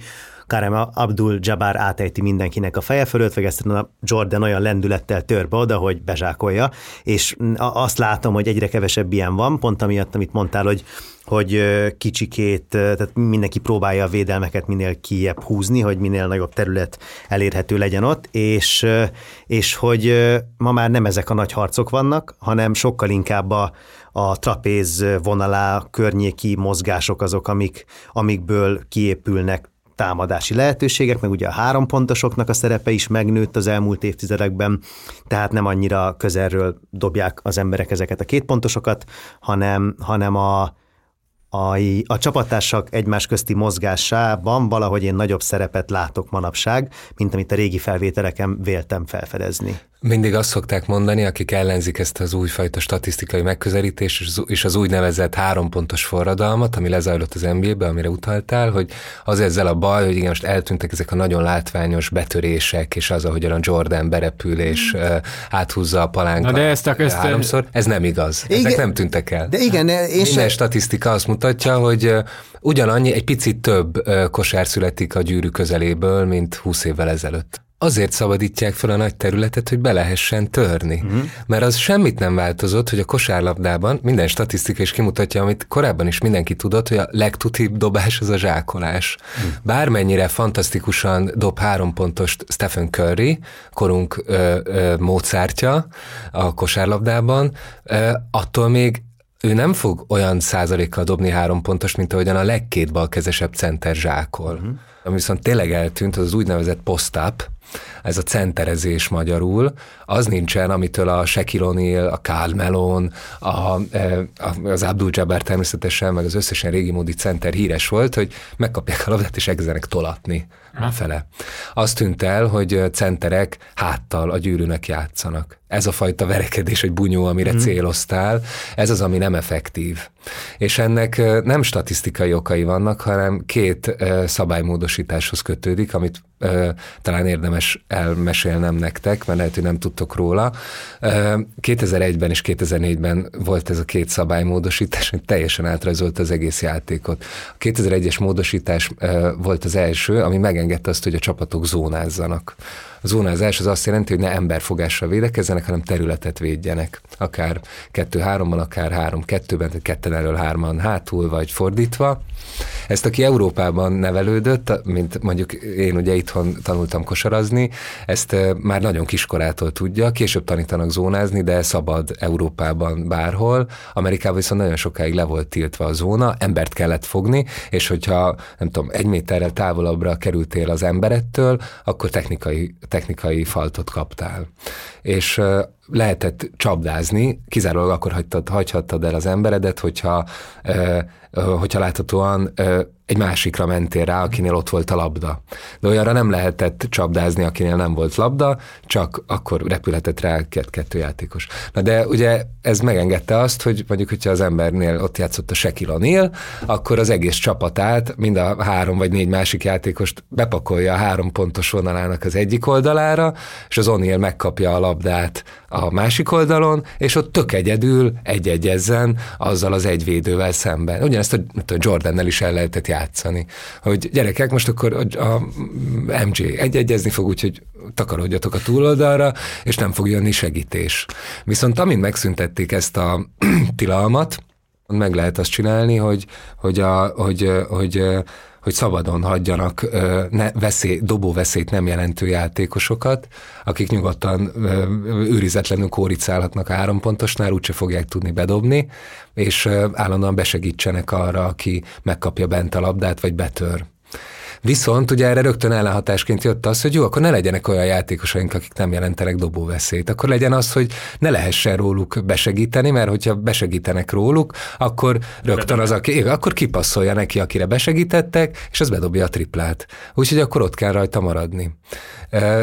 Karem Abdul Jabbar átejti mindenkinek a feje fölött, vagy ezt a Jordan olyan lendülettel tör be oda, hogy bezsákolja, és azt látom, hogy egyre kevesebb ilyen van, pont amiatt, amit mondtál, hogy hogy kicsikét, tehát mindenki próbálja a védelmeket minél kiebb húzni, hogy minél nagyobb terület elérhető legyen ott, és, és hogy ma már nem ezek a nagy harcok vannak, hanem sokkal inkább a, a trapéz vonalá környéki mozgások azok, amik, amikből kiépülnek támadási lehetőségek, meg ugye a három pontosoknak a szerepe is megnőtt az elmúlt évtizedekben, tehát nem annyira közelről dobják az emberek ezeket a két pontosokat, hanem, hanem a, a, a csapattársak egymás közti mozgásában valahogy én nagyobb szerepet látok manapság, mint amit a régi felvételeken véltem felfedezni. Mindig azt szokták mondani, akik ellenzik ezt az újfajta statisztikai megközelítést és az úgynevezett hárompontos forradalmat, ami lezajlott az NBA-be, amire utaltál, hogy az ezzel a baj, hogy igen, most eltűntek ezek a nagyon látványos betörések, és az, ahogyan a Jordan berepül és uh, áthúzza a palánkat Na de ezt a, ezt háromszor, ez nem igaz. Igen, ezek nem tűntek el. De igen, és Minden se... statisztika azt mutatja, hogy ugyanannyi, egy picit több kosár születik a gyűrű közeléből, mint 20 évvel ezelőtt azért szabadítják fel a nagy területet, hogy be lehessen törni. Uh-huh. Mert az semmit nem változott, hogy a kosárlabdában minden statisztika is kimutatja, amit korábban is mindenki tudott, hogy a legtutibb dobás az a zsákolás. Uh-huh. Bármennyire fantasztikusan dob három pontos Stephen Curry, korunk ö, ö, módszertja a kosárlabdában, ö, attól még ő nem fog olyan százalékkal dobni három pontos, mint ahogyan a legkét balkezesebb center zsákol. Uh-huh. Ami viszont tényleg eltűnt, az az úgynevezett post-up, ez a centerezés magyarul, az nincsen, amitől a Shaquille O'Neal, a Karl Melon, a, e, a, az Abdul Jabbar természetesen, meg az összesen régi módi center híres volt, hogy megkapják a labdát és elkezdenek tolatni fele. Az tűnt el, hogy centerek háttal a gyűrűnek játszanak. Ez a fajta verekedés, hogy bunyó, amire mm. céloztál, ez az, ami nem effektív. És ennek nem statisztikai okai vannak, hanem két szabálymódosításhoz kötődik, amit talán érdemes elmesélnem nektek, mert lehet, hogy nem tudtok róla. 2001-ben és 2004-ben volt ez a két szabálymódosítás, hogy teljesen átrajzolt az egész játékot. A 2001-es módosítás volt az első, ami megengedte azt, hogy a csapatok zónázzanak. A zónázás az azt jelenti, hogy ne emberfogással védekezzenek, hanem területet védjenek. Akár kettő-hárommal, akár három-kettőben, tehát ketten elől hárman hátul, vagy fordítva. Ezt aki Európában nevelődött, mint mondjuk én ugye itthon tanultam kosarazni, ezt már nagyon kiskorától tudja, később tanítanak zónázni, de szabad Európában bárhol. Amerikában viszont nagyon sokáig le volt tiltva a zóna, embert kellett fogni, és hogyha nem tudom, egy méterrel távolabbra kerültél az emberettől, akkor technikai, technikai faltot kaptál. És lehetett csapdázni, kizárólag akkor hagytad, hagyhattad el az emberedet, hogyha, hogyha láthatóan egy másikra mentél rá, akinél ott volt a labda. De olyanra nem lehetett csapdázni, akinél nem volt labda, csak akkor repülhetett rá kettő játékos. Na de ugye ez megengedte azt, hogy mondjuk, hogyha az embernél ott játszott a Shaquille O'Neal, akkor az egész csapatát, mind a három vagy négy másik játékost bepakolja a három pontos vonalának az egyik oldalára, és az O'Neal megkapja a labdát a másik oldalon, és ott tök egyedül egy-egyezzen azzal az egyvédővel szemben. Ugyanezt a, a Jordannel is el lehetett játszani. Hogy gyerekek, most akkor a MJ egy-egyezni fog, úgyhogy takarodjatok a túloldalra, és nem fog jönni segítés. Viszont amint megszüntették ezt a tilalmat, meg lehet azt csinálni, hogy, hogy, a, hogy, hogy, hogy szabadon hagyjanak ne, veszély, dobó veszélyt nem jelentő játékosokat, akik nyugodtan őrizetlenül kóricálhatnak a három pontosnál, úgyse fogják tudni bedobni, és állandóan besegítsenek arra, aki megkapja bent a labdát, vagy betör. Viszont ugye erre rögtön ellenhatásként jött az, hogy jó, akkor ne legyenek olyan játékosaink, akik nem jelentenek dobóveszélyt. Akkor legyen az, hogy ne lehessen róluk besegíteni, mert hogyha besegítenek róluk, akkor rögtön az, aki, akkor kipasszolja neki, akire besegítettek, és az bedobja a triplát. Úgyhogy akkor ott kell rajta maradni.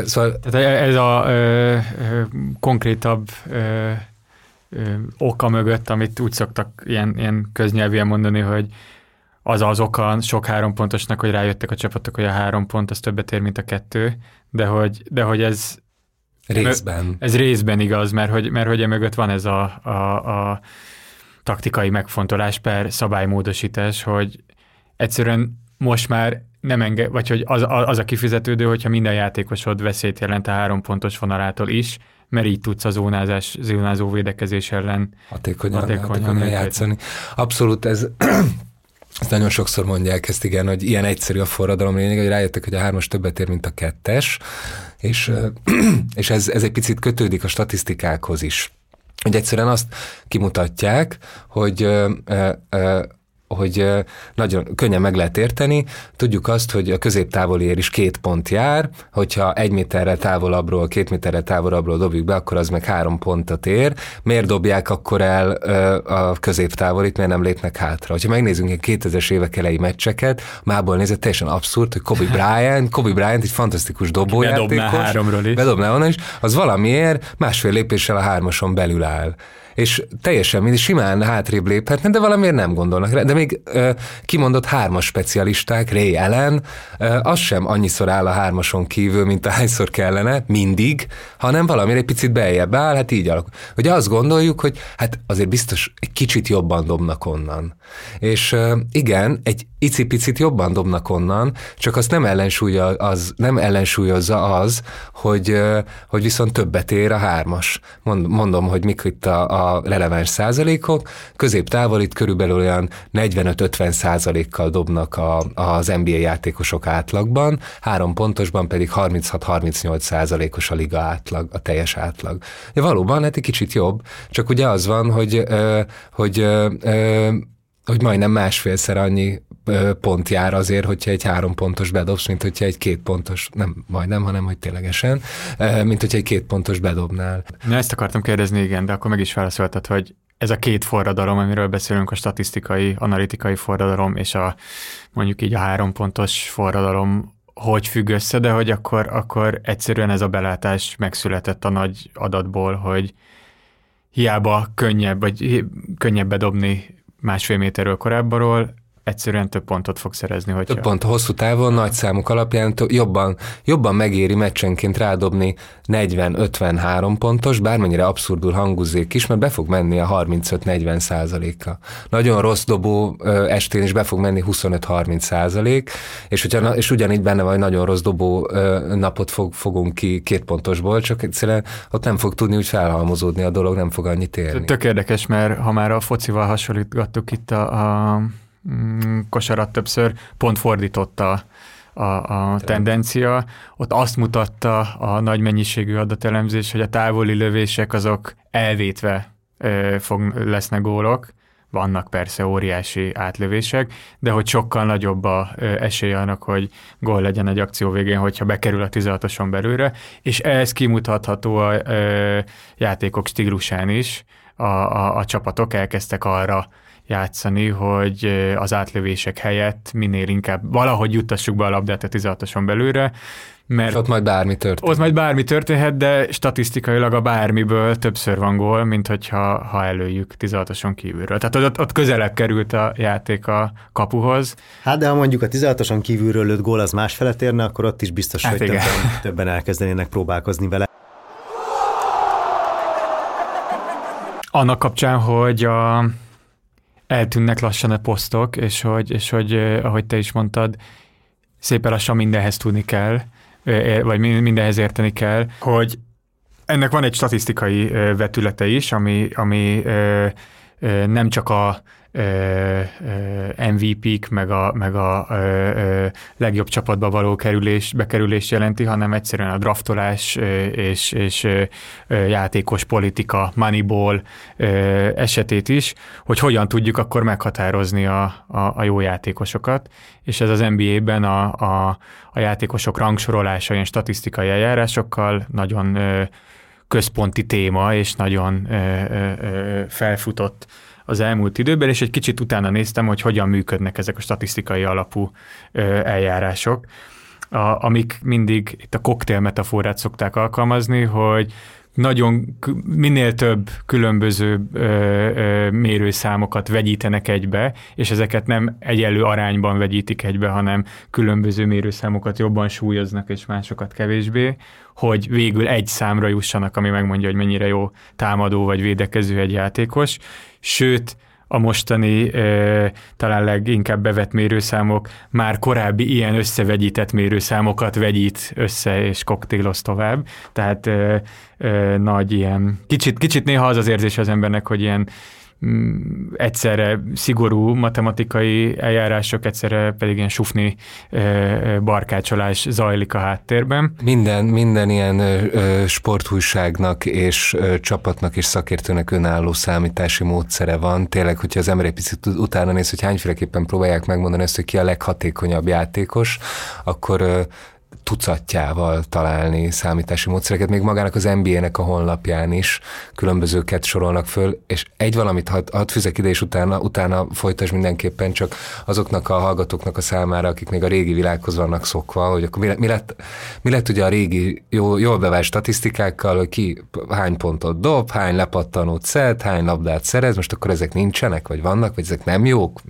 Szóval... Tehát ez a ö, ö, konkrétabb ö, ö, oka mögött, amit úgy szoktak ilyen, ilyen köznyelvűen mondani, hogy az az oka sok három pontosnak, hogy rájöttek a csapatok, hogy a három pont az többet ér, mint a kettő, de hogy, de hogy ez részben. Ez részben igaz, mert hogy, mert hogy emögött van ez a, a, a taktikai megfontolás per szabálymódosítás, hogy egyszerűen most már nem enge, vagy hogy az, az a kifizetődő, hogyha minden játékosod veszélyt jelent a három pontos vonalától is, mert így tudsz a zónázás, zónázó védekezés ellen hatékonyan, hatékonyan, hatékonyan játszani. Abszolút ez ezt nagyon sokszor mondják ezt, igen, hogy ilyen egyszerű a forradalom lényeg, hogy rájöttek, hogy a hármas többet ér, mint a kettes, és, és ez, ez egy picit kötődik a statisztikákhoz is. Hogy egyszerűen azt kimutatják, hogy hogy nagyon könnyen meg lehet érteni. Tudjuk azt, hogy a középtávoli ér is két pont jár, hogyha egy méterre távolabbról, két méterre távolabbról dobjuk be, akkor az meg három pontot ér. Miért dobják akkor el a középtávolit, miért nem lépnek hátra? Ha megnézzünk egy 2000-es évek elejé meccseket, mából nézett teljesen abszurd, hogy Kobe Bryant, Kobe Bryant egy fantasztikus dobójátékos. Bedobná háromról is. Bedobná onnan is. Az valamiért másfél lépéssel a hármason belül áll és teljesen mind simán hátrébb léphetne, de valamiért nem gondolnak rá. De még ö, kimondott hármas specialisták, Ray Allen, ö, az sem annyiszor áll a hármason kívül, mint ahányszor kellene, mindig, hanem valamire egy picit beljebb áll, hát így alakul. Hogy azt gondoljuk, hogy hát azért biztos egy kicsit jobban dobnak onnan. És ö, igen, egy icipicit jobban dobnak onnan, csak azt nem, ellensúlya az, nem ellensúlyozza az, hogy, hogy viszont többet ér a hármas. mondom, hogy mik itt a, a releváns százalékok. Középtávol itt körülbelül olyan 45-50 százalékkal dobnak a, az NBA játékosok átlagban, három pontosban pedig 36-38 százalékos a liga átlag, a teljes átlag. De valóban hát egy kicsit jobb, csak ugye az van, hogy, hogy hogy majdnem másfélszer annyi pont jár azért, hogyha egy három pontos bedobsz, mint hogyha egy két pontos, nem majdnem, hanem hogy ténylegesen, mint hogyha egy két pontos bedobnál. Na ezt akartam kérdezni, igen, de akkor meg is válaszoltad, hogy ez a két forradalom, amiről beszélünk, a statisztikai, analitikai forradalom, és a mondjuk így a három pontos forradalom, hogy függ össze, de hogy akkor, akkor egyszerűen ez a belátás megszületett a nagy adatból, hogy hiába könnyebb, vagy könnyebb bedobni másfél méterről korábbról, egyszerűen több pontot fog szerezni. Hogyha... Több pont hosszú távon, nagy számok alapján jobban, jobban megéri meccsenként rádobni 40-53 pontos, bármennyire abszurdul hanguzzék is, mert be fog menni a 35-40 százaléka. Nagyon rossz dobó estén is be fog menni 25-30 százalék, és, hogyha, és ugyanígy benne van, hogy nagyon rossz dobó napot fog, fogunk ki két pontosból, csak egyszerűen ott nem fog tudni úgy felhalmozódni a dolog, nem fog annyit érni. Tök érdekes, mert ha már a focival hasonlítgattuk itt a, a kosarat többször, pont fordította a, a tendencia. Ott azt mutatta a nagy mennyiségű adatelemzés, hogy a távoli lövések azok elvétve ö, fog, lesznek gólok, vannak persze óriási átlövések, de hogy sokkal nagyobb a esély annak, hogy gól legyen egy akció végén, hogyha bekerül a 16-oson belőle, és ez kimutatható a játékok stílusán is, a, a, a csapatok elkezdtek arra játszani, hogy az átlövések helyett minél inkább valahogy juttassuk be a labdát a 16-oson belőle, mert ott majd bármi történhet. Ott majd bármi történhet, de statisztikailag a bármiből többször van gól, mint hogyha ha előjük 16-oson kívülről. Tehát ott, ott közelebb került a játék a kapuhoz. Hát de ha mondjuk a 16-oson kívülről lőtt gól az más felett érne, akkor ott is biztos, hát hogy többen, többen elkezdenének próbálkozni vele. Annak kapcsán, hogy a, eltűnnek lassan a posztok, és hogy, és hogy ahogy te is mondtad, szépen lassan mindenhez tudni kell, vagy mindenhez érteni kell, hogy ennek van egy statisztikai vetülete is, ami, ami nem csak a MVP-k, meg a, meg a legjobb csapatba való kerülés, bekerülés jelenti, hanem egyszerűen a draftolás és, és játékos politika, moneyball esetét is, hogy hogyan tudjuk akkor meghatározni a, a, a jó játékosokat, és ez az NBA-ben a, a, a játékosok rangsorolása ilyen statisztikai eljárásokkal nagyon központi téma, és nagyon felfutott az elmúlt időben, és egy kicsit utána néztem, hogy hogyan működnek ezek a statisztikai alapú eljárások, a, amik mindig itt a koktél metaforát szokták alkalmazni, hogy nagyon minél több különböző ö, ö, mérőszámokat vegyítenek egybe, és ezeket nem egyenlő arányban vegyítik egybe, hanem különböző mérőszámokat jobban súlyoznak, és másokat kevésbé, hogy végül egy számra jussanak, ami megmondja, hogy mennyire jó támadó vagy védekező egy játékos, sőt, a mostani talán leginkább bevett mérőszámok már korábbi ilyen összevegyített mérőszámokat vegyít össze és koktéloz tovább. Tehát nagy ilyen, kicsit, kicsit néha az az érzés az embernek, hogy ilyen egyszerre szigorú matematikai eljárások, egyszerre pedig ilyen sufni barkácsolás zajlik a háttérben. Minden, minden ilyen sporthújságnak és csapatnak és szakértőnek önálló számítási módszere van. Tényleg, hogyha az ember egy picit utána néz, hogy hányféleképpen próbálják megmondani ezt, hogy ki a leghatékonyabb játékos, akkor tucatjával találni számítási módszereket, még magának az NBA-nek a honlapján is különbözőket sorolnak föl, és egy valamit hadd had fizek ide, és utána, utána folytas mindenképpen csak azoknak a hallgatóknak a számára, akik még a régi világhoz vannak szokva, hogy akkor mi, mi, lett, mi lett ugye a régi jó, jól bevált statisztikákkal, hogy ki hány pontot dob, hány lepattanót szed, hány labdát szerez, most akkor ezek nincsenek, vagy vannak, vagy ezek nem jók?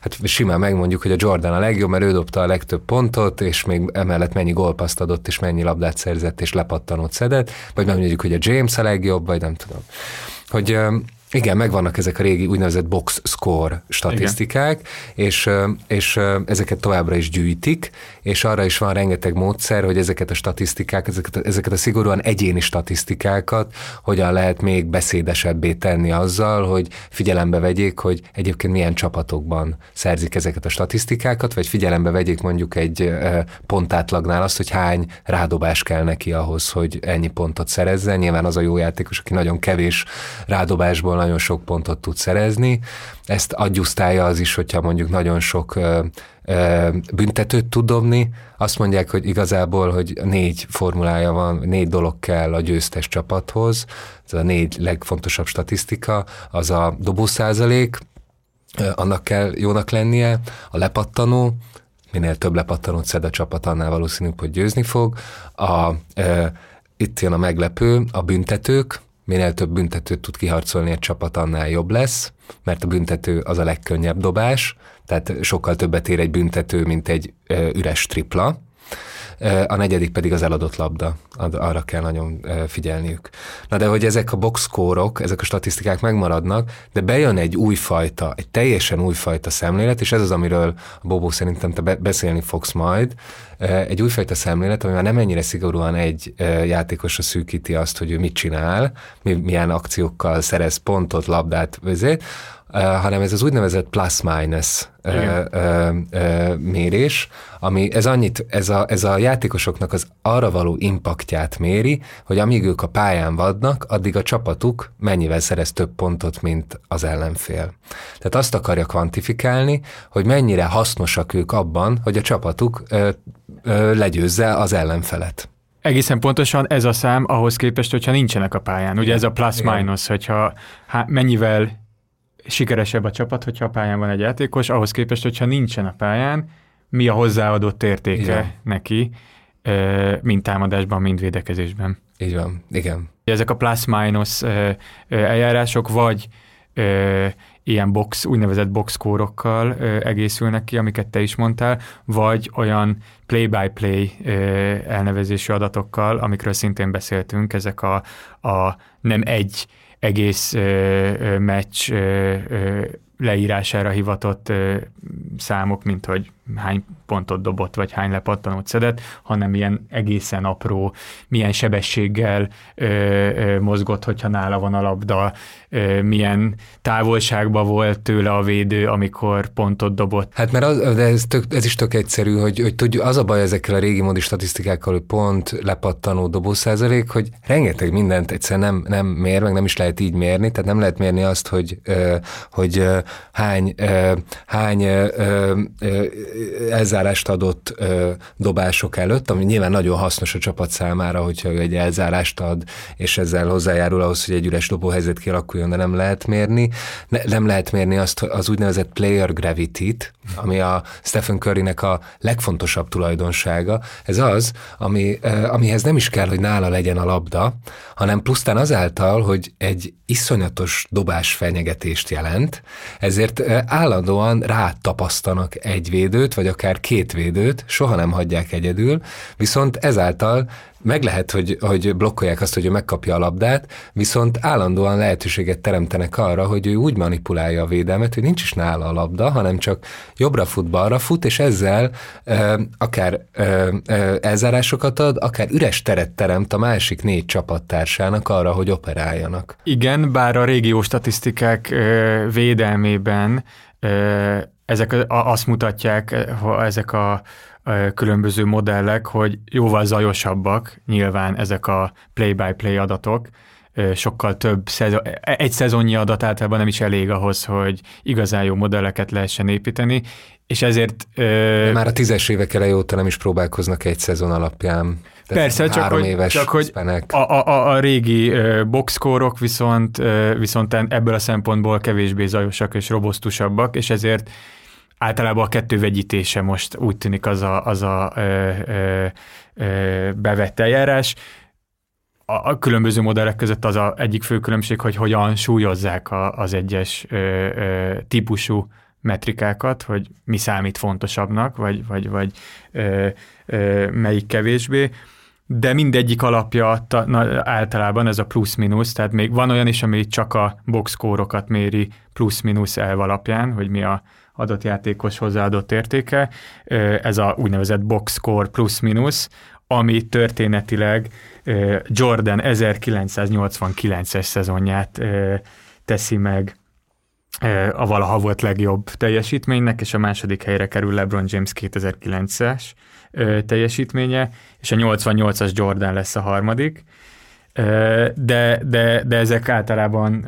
Hát simán megmondjuk, hogy a Jordan a legjobb, mert ő dobta a legtöbb pontot, és még emellett mennyi gólpaszt adott, és mennyi labdát szerzett, és lepattanót szedett, vagy mondjuk, hogy a James a legjobb, vagy nem tudom. Hogy igen, megvannak ezek a régi úgynevezett box score statisztikák, és, és ezeket továbbra is gyűjtik, és arra is van rengeteg módszer, hogy ezeket a statisztikák, ezeket a, ezeket a szigorúan egyéni statisztikákat hogyan lehet még beszédesebbé tenni azzal, hogy figyelembe vegyék, hogy egyébként milyen csapatokban szerzik ezeket a statisztikákat, vagy figyelembe vegyék mondjuk egy pontátlagnál azt, hogy hány rádobás kell neki ahhoz, hogy ennyi pontot szerezzen. Nyilván az a jó játékos, aki nagyon kevés rádobásból nagyon sok pontot tud szerezni. Ezt adjusztálja az is, hogyha mondjuk nagyon sok büntetőt tud dobni. Azt mondják, hogy igazából, hogy négy formulája van, négy dolog kell a győztes csapathoz. Ez a négy legfontosabb statisztika, az a dobószázalék, annak kell jónak lennie, a lepattanó, minél több lepattanót szed a csapat, annál valószínűbb, hogy győzni fog. A, e, itt jön a meglepő, a büntetők, minél több büntetőt tud kiharcolni egy csapat, annál jobb lesz, mert a büntető az a legkönnyebb dobás, tehát sokkal többet ér egy büntető, mint egy ö, üres tripla. A negyedik pedig az eladott labda, arra kell nagyon figyelniük. Na de hogy ezek a boxkórok, ezek a statisztikák megmaradnak, de bejön egy újfajta, egy teljesen újfajta szemlélet, és ez az, amiről a Bobó szerintem te beszélni fogsz majd, egy újfajta szemlélet, ami már nem ennyire szigorúan egy játékosra szűkíti azt, hogy ő mit csinál, milyen akciókkal szerez pontot, labdát, vözét, hanem ez az úgynevezett plus-minus mérés, ami ez annyit, ez a, ez a játékosoknak az arra való impaktját méri, hogy amíg ők a pályán vadnak, addig a csapatuk mennyivel szerez több pontot, mint az ellenfél. Tehát azt akarja kvantifikálni, hogy mennyire hasznosak ők abban, hogy a csapatuk ö, ö, legyőzze az ellenfelet. Egészen pontosan ez a szám ahhoz képest, hogyha nincsenek a pályán. Ugye ez a plusz-minus, hogyha há, mennyivel sikeresebb a csapat, hogyha a pályán van egy játékos, ahhoz képest, hogyha nincsen a pályán, mi a hozzáadott értéke Igen. neki, mind támadásban, mind védekezésben. Így van, igen. Ezek a plusz-minus eljárások vagy ilyen box, úgynevezett boxkórokkal egészülnek ki, amiket te is mondtál, vagy olyan play-by-play elnevezésű adatokkal, amikről szintén beszéltünk, ezek a, a nem egy egész ö, ö, meccs ö, ö, leírására hivatott ö, számok, mint hogy hány pontot dobott, vagy hány lepattanót szedett, hanem ilyen egészen apró, milyen sebességgel ö, ö, mozgott, hogyha nála van a labda, ö, milyen távolságban volt tőle a védő, amikor pontot dobott. Hát mert az, de ez, tök, ez is tök egyszerű, hogy, hogy tudjuk, az a baj ezekkel a régi módi statisztikákkal, hogy pont lepattanó dobószázalék, hogy rengeteg mindent egyszer nem, nem mér, meg nem is lehet így mérni, tehát nem lehet mérni azt, hogy, hogy hány, hány ö, elzárást adott ö, dobások előtt, ami nyilván nagyon hasznos a csapat számára, hogyha ő egy elzárást ad, és ezzel hozzájárul ahhoz, hogy egy üres dobóhelyzet kialakuljon, de nem lehet mérni. Ne, nem lehet mérni azt az úgynevezett player gravity-t, ami a Stephen Currynek a legfontosabb tulajdonsága. Ez az, ami, ö, amihez nem is kell, hogy nála legyen a labda, hanem plusztán azáltal, hogy egy iszonyatos dobás fenyegetést jelent, ezért állandóan rátapasztanak egy védőt, vagy akár két védőt, soha nem hagyják egyedül, viszont ezáltal meg lehet, hogy, hogy blokkolják azt, hogy ő megkapja a labdát, viszont állandóan lehetőséget teremtenek arra, hogy ő úgy manipulálja a védelmet, hogy nincs is nála a labda, hanem csak jobbra fut, balra fut, és ezzel ö, akár ö, ö, elzárásokat ad, akár üres teret teremt a másik négy csapattársának arra, hogy operáljanak. Igen, bár a régió statisztikák ö, védelmében ezek azt mutatják, ezek a különböző modellek, hogy jóval zajosabbak nyilván ezek a play-by-play adatok, sokkal több, szezon, egy szezonnyi adat általában nem is elég ahhoz, hogy igazán jó modelleket lehessen építeni, és ezért... De már a tízes évek elejé óta nem is próbálkoznak egy szezon alapján. Persze, csak hogy, éves csak hogy a, a, a régi boxkórok viszont, viszont ebből a szempontból kevésbé zajosak és robosztusabbak, és ezért általában a kettő vegyítése most úgy tűnik az a, az a ö, ö, ö, bevett eljárás. A, a különböző modellek között az a egyik fő különbség, hogy hogyan súlyozzák a, az egyes ö, ö, típusú metrikákat, hogy mi számít fontosabbnak, vagy, vagy, vagy ö, ö, melyik kevésbé de mindegyik alapja ta, na, általában ez a plusz-minusz, tehát még van olyan is, ami csak a boxkórokat méri plusz-minusz elv alapján, hogy mi a adott játékos hozzáadott értéke. Ez a úgynevezett box score plusz-minusz, ami történetileg Jordan 1989-es szezonját teszi meg a valaha volt legjobb teljesítménynek, és a második helyre kerül LeBron James 2009-es teljesítménye, és a 88-as Jordan lesz a harmadik. De, de, de ezek általában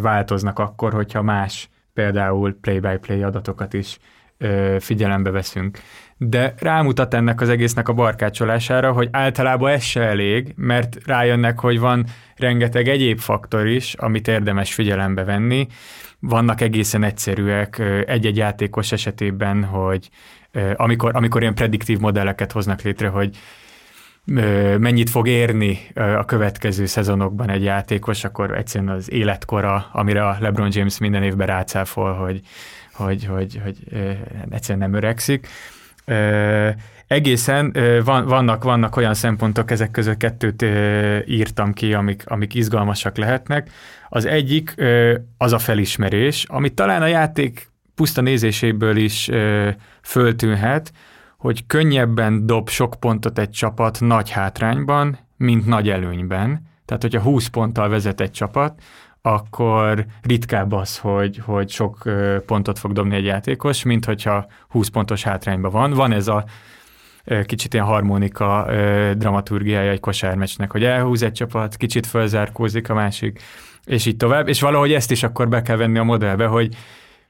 változnak akkor, hogyha más például play-by-play adatokat is ö, figyelembe veszünk. De rámutat ennek az egésznek a barkácsolására, hogy általában ez se elég, mert rájönnek, hogy van rengeteg egyéb faktor is, amit érdemes figyelembe venni. Vannak egészen egyszerűek egy-egy játékos esetében, hogy amikor, amikor ilyen prediktív modelleket hoznak létre, hogy mennyit fog érni a következő szezonokban egy játékos, akkor egyszerűen az életkora, amire a LeBron James minden évben rácáfol, hogy, hogy, hogy, hogy egyszerűen nem öregszik. Egészen van, vannak, vannak olyan szempontok, ezek között kettőt írtam ki, amik, amik izgalmasak lehetnek. Az egyik az a felismerés, amit talán a játék puszta nézéséből is föltűnhet, hogy könnyebben dob sok pontot egy csapat nagy hátrányban, mint nagy előnyben. Tehát, hogyha 20 ponttal vezet egy csapat, akkor ritkább az, hogy, hogy sok pontot fog dobni egy játékos, mint hogyha 20 pontos hátrányban van. Van ez a kicsit ilyen harmonika dramaturgiája egy kosármecsnek, hogy elhúz egy csapat, kicsit fölzárkózik a másik, és így tovább, és valahogy ezt is akkor be kell venni a modellbe, hogy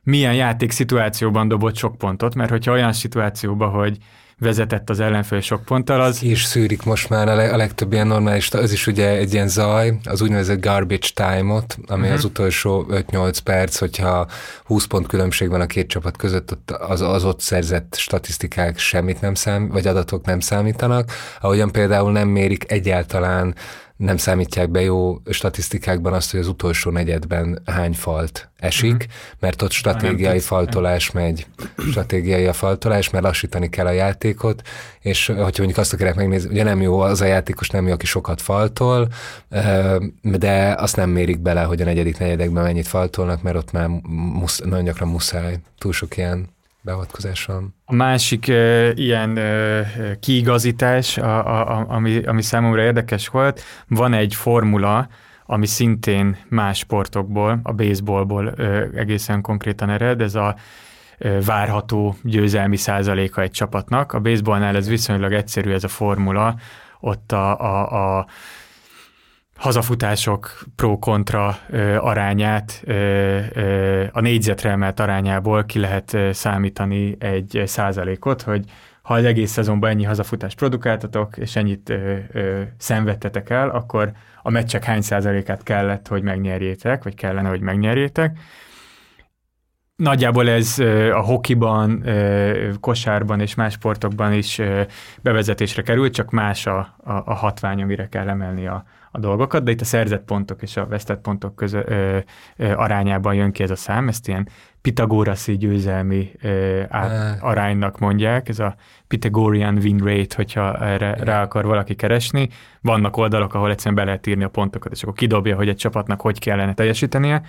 milyen játék szituációban dobott sok pontot, mert hogyha olyan szituációban, hogy vezetett az ellenfél sok ponttal, az... Is szűrik most már a, le, a legtöbb ilyen normális, az is ugye egy ilyen zaj, az úgynevezett garbage time-ot, ami uh-huh. az utolsó 5-8 perc, hogyha 20 pont különbség van a két csapat között, az, az ott szerzett statisztikák semmit nem szám, vagy adatok nem számítanak, ahogyan például nem mérik egyáltalán nem számítják be jó statisztikákban azt, hogy az utolsó negyedben hány falt esik, uh-huh. mert ott stratégiai faltolás megy. Stratégiai a faltolás, mert lassítani kell a játékot, és hogyha mondjuk azt akarják megnézni, ugye nem jó az a játékos, nem jó, aki sokat faltol, de azt nem mérik bele, hogy a negyedik negyedekben mennyit faltolnak, mert ott már musz, nagyon gyakran muszáj. Túl sok ilyen beavatkozáson. A másik uh, ilyen uh, kiigazítás, a, a, a, ami, ami számomra érdekes volt, van egy formula, ami szintén más sportokból, a baseballból uh, egészen konkrétan ered, ez a várható győzelmi százaléka egy csapatnak. A baseballnál ez viszonylag egyszerű ez a formula, ott a, a, a hazafutások pro-kontra arányát a négyzetre emelt arányából ki lehet számítani egy százalékot, hogy ha az egész szezonban ennyi hazafutást produkáltatok, és ennyit ö, ö, szenvedtetek el, akkor a meccsek hány százalékát kellett, hogy megnyerjétek, vagy kellene, hogy megnyerjétek. Nagyjából ez a hokiban, kosárban és más sportokban is bevezetésre került, csak más a, a, a hatvány, amire kell emelni a, a dolgokat, de itt a szerzett pontok és a vesztett pontok közö, ö, ö, arányában jön ki ez a szám, ezt ilyen pitagóraszi győzelmi ö, át, aránynak mondják, ez a Pythagorean win rate, hogyha erre Igen. rá akar valaki keresni. Vannak oldalak, ahol egyszerűen be lehet írni a pontokat, és akkor kidobja, hogy egy csapatnak hogy kellene teljesítenie.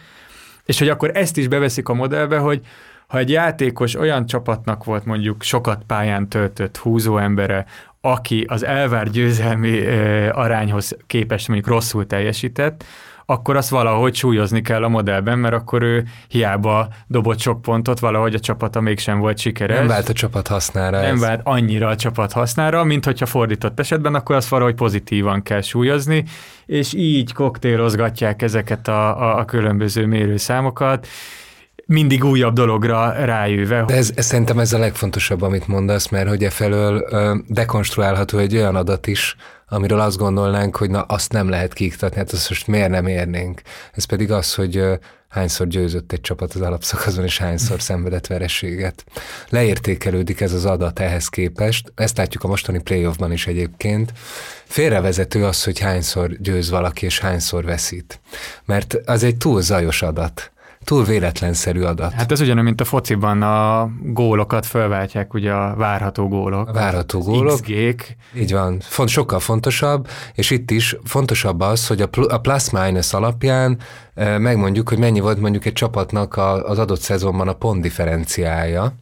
És hogy akkor ezt is beveszik a modellbe, hogy ha egy játékos olyan csapatnak volt mondjuk sokat pályán töltött húzó embere, aki az elvár győzelmi arányhoz képest mondjuk rosszul teljesített, akkor azt valahogy súlyozni kell a modellben, mert akkor ő hiába dobott sok pontot, valahogy a csapata mégsem volt sikeres. Nem vált a csapat hasznára. Nem ez. vált annyira a csapat hasznára, mint hogyha fordított esetben, akkor azt valahogy pozitívan kell súlyozni, és így koktélozgatják ezeket a, a, a különböző mérőszámokat, mindig újabb dologra rájöve. De ez, ez, szerintem ez a legfontosabb, amit mondasz, mert hogy e felől dekonstruálható egy olyan adat is, amiről azt gondolnánk, hogy na azt nem lehet kiiktatni, hát azt most miért nem érnénk. Ez pedig az, hogy hányszor győzött egy csapat az alapszakaszon, és hányszor szenvedett verességet. Leértékelődik ez az adat ehhez képest, ezt látjuk a mostani playoffban is egyébként. Félrevezető az, hogy hányszor győz valaki, és hányszor veszít. Mert az egy túl zajos adat túl véletlenszerű adat. Hát ez ugyanúgy, mint a fociban a gólokat felváltják, ugye a várható gólok. A várható gólok. XG-k. Így van. Font, sokkal fontosabb, és itt is fontosabb az, hogy a, pl- a plus-minus alapján e, megmondjuk, hogy mennyi volt mondjuk egy csapatnak a, az adott szezonban a pont differenciája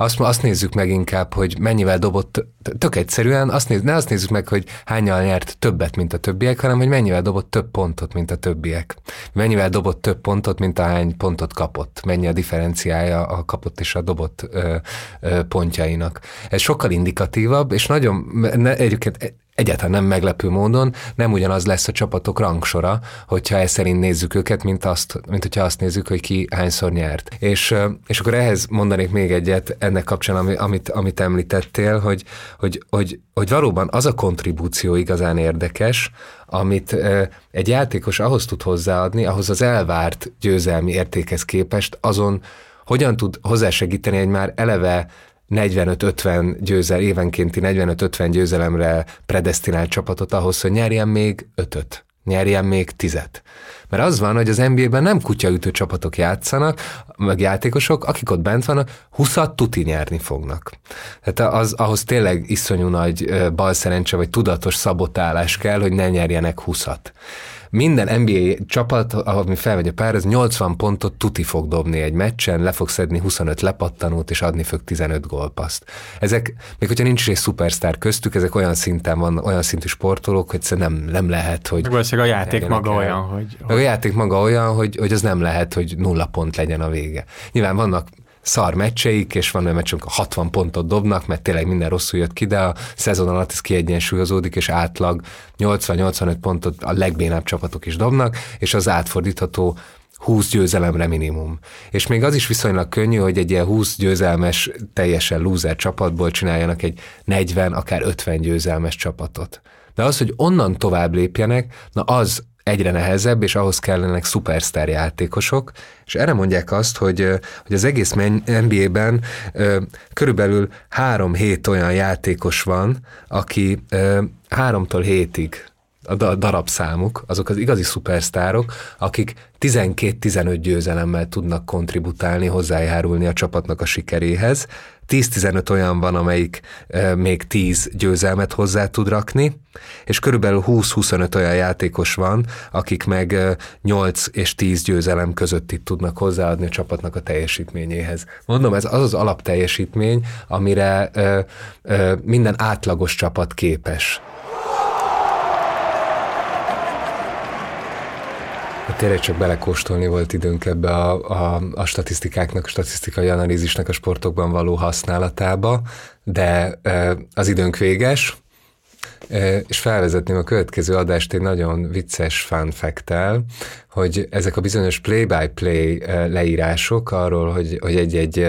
azt, azt nézzük meg inkább, hogy mennyivel dobott, tök egyszerűen, azt néz, ne azt nézzük meg, hogy hányal nyert többet, mint a többiek, hanem hogy mennyivel dobott több pontot, mint a többiek. Mennyivel dobott több pontot, mint a hány pontot kapott. Mennyi a differenciája a kapott és a dobott ö, ö, pontjainak. Ez sokkal indikatívabb, és nagyon, ne, egyébként egyáltalán nem meglepő módon nem ugyanaz lesz a csapatok rangsora, hogyha ezt szerint nézzük őket, mint, azt, mint hogyha azt nézzük, hogy ki hányszor nyert. És, és akkor ehhez mondanék még egyet ennek kapcsán, amit, amit említettél, hogy, hogy, hogy, hogy valóban az a kontribúció igazán érdekes, amit egy játékos ahhoz tud hozzáadni, ahhoz az elvárt győzelmi értékhez képest, azon hogyan tud hozzásegíteni egy már eleve 45-50 győzel, évenkénti 45-50 győzelemre predestinált csapatot ahhoz, hogy nyerjen még ötöt, nyerjen még tizet. Mert az van, hogy az NBA-ben nem kutyaütő csapatok játszanak, meg játékosok, akik ott bent vannak, 20 tuti nyerni fognak. Tehát az, ahhoz tényleg iszonyú nagy balszerencse vagy tudatos szabotálás kell, hogy ne nyerjenek 20 minden NBA csapat, ami felmegy a pár, az 80 pontot tuti fog dobni egy meccsen, le fog szedni 25 lepattanót, és adni fog 15 gólpaszt. Ezek, még hogyha nincs is egy szupersztár köztük, ezek olyan szinten van, olyan szintű sportolók, hogy nem, nem lehet, hogy... Meg a játék maga el. olyan, hogy... Meg a játék maga olyan, hogy, hogy az nem lehet, hogy nulla pont legyen a vége. Nyilván vannak szar meccseik, és van olyan meccs, amikor 60 pontot dobnak, mert tényleg minden rosszul jött ki, de a szezon alatt ez kiegyensúlyozódik, és átlag 80-85 pontot a legbénább csapatok is dobnak, és az átfordítható 20 győzelemre minimum. És még az is viszonylag könnyű, hogy egy ilyen 20 győzelmes, teljesen loser csapatból csináljanak egy 40, akár 50 győzelmes csapatot. De az, hogy onnan tovább lépjenek, na az egyre nehezebb, és ahhoz kellenek szupersztár játékosok, és erre mondják azt, hogy, hogy az egész NBA-ben körülbelül három-hét olyan játékos van, aki háromtól hétig a darabszámuk, azok az igazi szupersztárok, akik 12-15 győzelemmel tudnak kontributálni, hozzájárulni a csapatnak a sikeréhez. 10-15 olyan van, amelyik még 10 győzelmet hozzá tud rakni, és körülbelül 20-25 olyan játékos van, akik meg e, 8 és 10 győzelem között itt tudnak hozzáadni a csapatnak a teljesítményéhez. Mondom, ez az az alapteljesítmény, amire minden átlagos csapat képes. Tényleg csak belekóstolni volt időnk ebbe a, a, a statisztikáknak, a statisztikai analízisnek a sportokban való használatába, de az időnk véges, és felvezetném a következő adást egy nagyon vicces fun fact hogy ezek a bizonyos play-by-play leírások arról, hogy, hogy egy-egy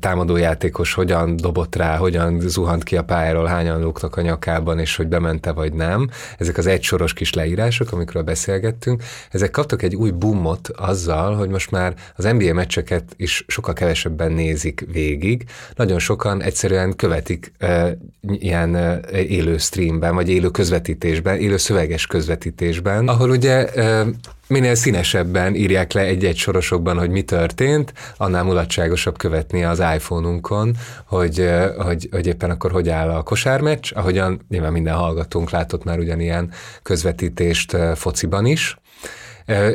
támadójátékos hogyan dobott rá, hogyan zuhant ki a pályáról, hányan lógtak a nyakában, és hogy bemente vagy nem, ezek az egysoros kis leírások, amikről beszélgettünk, ezek kaptak egy új boomot azzal, hogy most már az NBA meccseket is sokkal kevesebben nézik végig, nagyon sokan egyszerűen követik e, ilyen e, élő streamben, vagy élő közvetítésben, élő szöveges közvetítésben, ahol ugye e, minél színesebben írják le egy-egy sorosokban, hogy mi történt, annál mulatságosabb követni az iPhone-unkon, hogy, hogy, hogy éppen akkor hogy áll a kosármeccs, ahogyan nyilván minden hallgatónk látott már ugyanilyen közvetítést fociban is,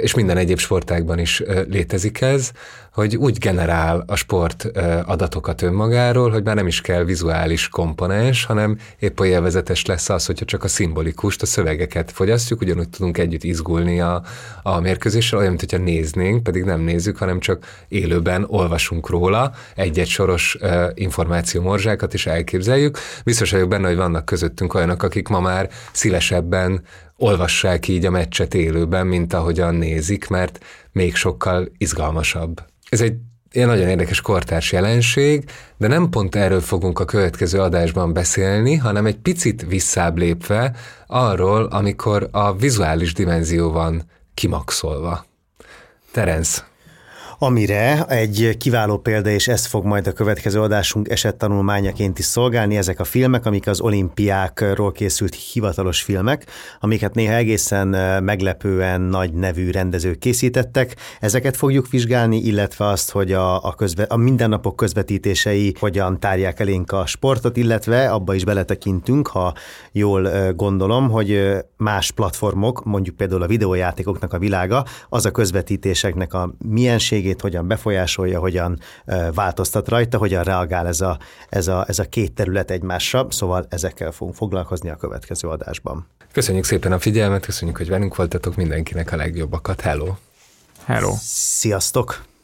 és minden egyéb sportágban is létezik ez, hogy úgy generál a sport adatokat önmagáról, hogy már nem is kell vizuális komponens, hanem épp olyan élvezetes lesz az, hogyha csak a szimbolikust, a szövegeket fogyasztjuk, ugyanúgy tudunk együtt izgulni a, a mérkőzéssel, olyan, mint hogyha néznénk, pedig nem nézzük, hanem csak élőben olvasunk róla egy-egy soros információ morzsákat is elképzeljük. Biztos vagyok benne, hogy vannak közöttünk olyanok, akik ma már szélesebben olvassák így a meccset élőben, mint ahogyan nézik, mert még sokkal izgalmasabb. Ez egy ilyen nagyon érdekes kortárs jelenség, de nem pont erről fogunk a következő adásban beszélni, hanem egy picit visszább lépve arról, amikor a vizuális dimenzió van kimaxolva. Terence, amire egy kiváló példa, és ez fog majd a következő adásunk esettanulmányaként is szolgálni, ezek a filmek, amik az olimpiákról készült hivatalos filmek, amiket néha egészen meglepően nagy nevű rendezők készítettek. Ezeket fogjuk vizsgálni, illetve azt, hogy a, a, közve, a mindennapok közvetítései hogyan tárják elénk a sportot, illetve abba is beletekintünk, ha jól gondolom, hogy más platformok, mondjuk például a videójátékoknak a világa, az a közvetítéseknek a mienségét, minőségét hogyan befolyásolja, hogyan változtat rajta, hogyan reagál ez a, ez a, ez a két terület egymásra, szóval ezekkel fogunk foglalkozni a következő adásban. Köszönjük szépen a figyelmet, köszönjük, hogy velünk voltatok, mindenkinek a legjobbakat. Hello! Hello! Sziasztok!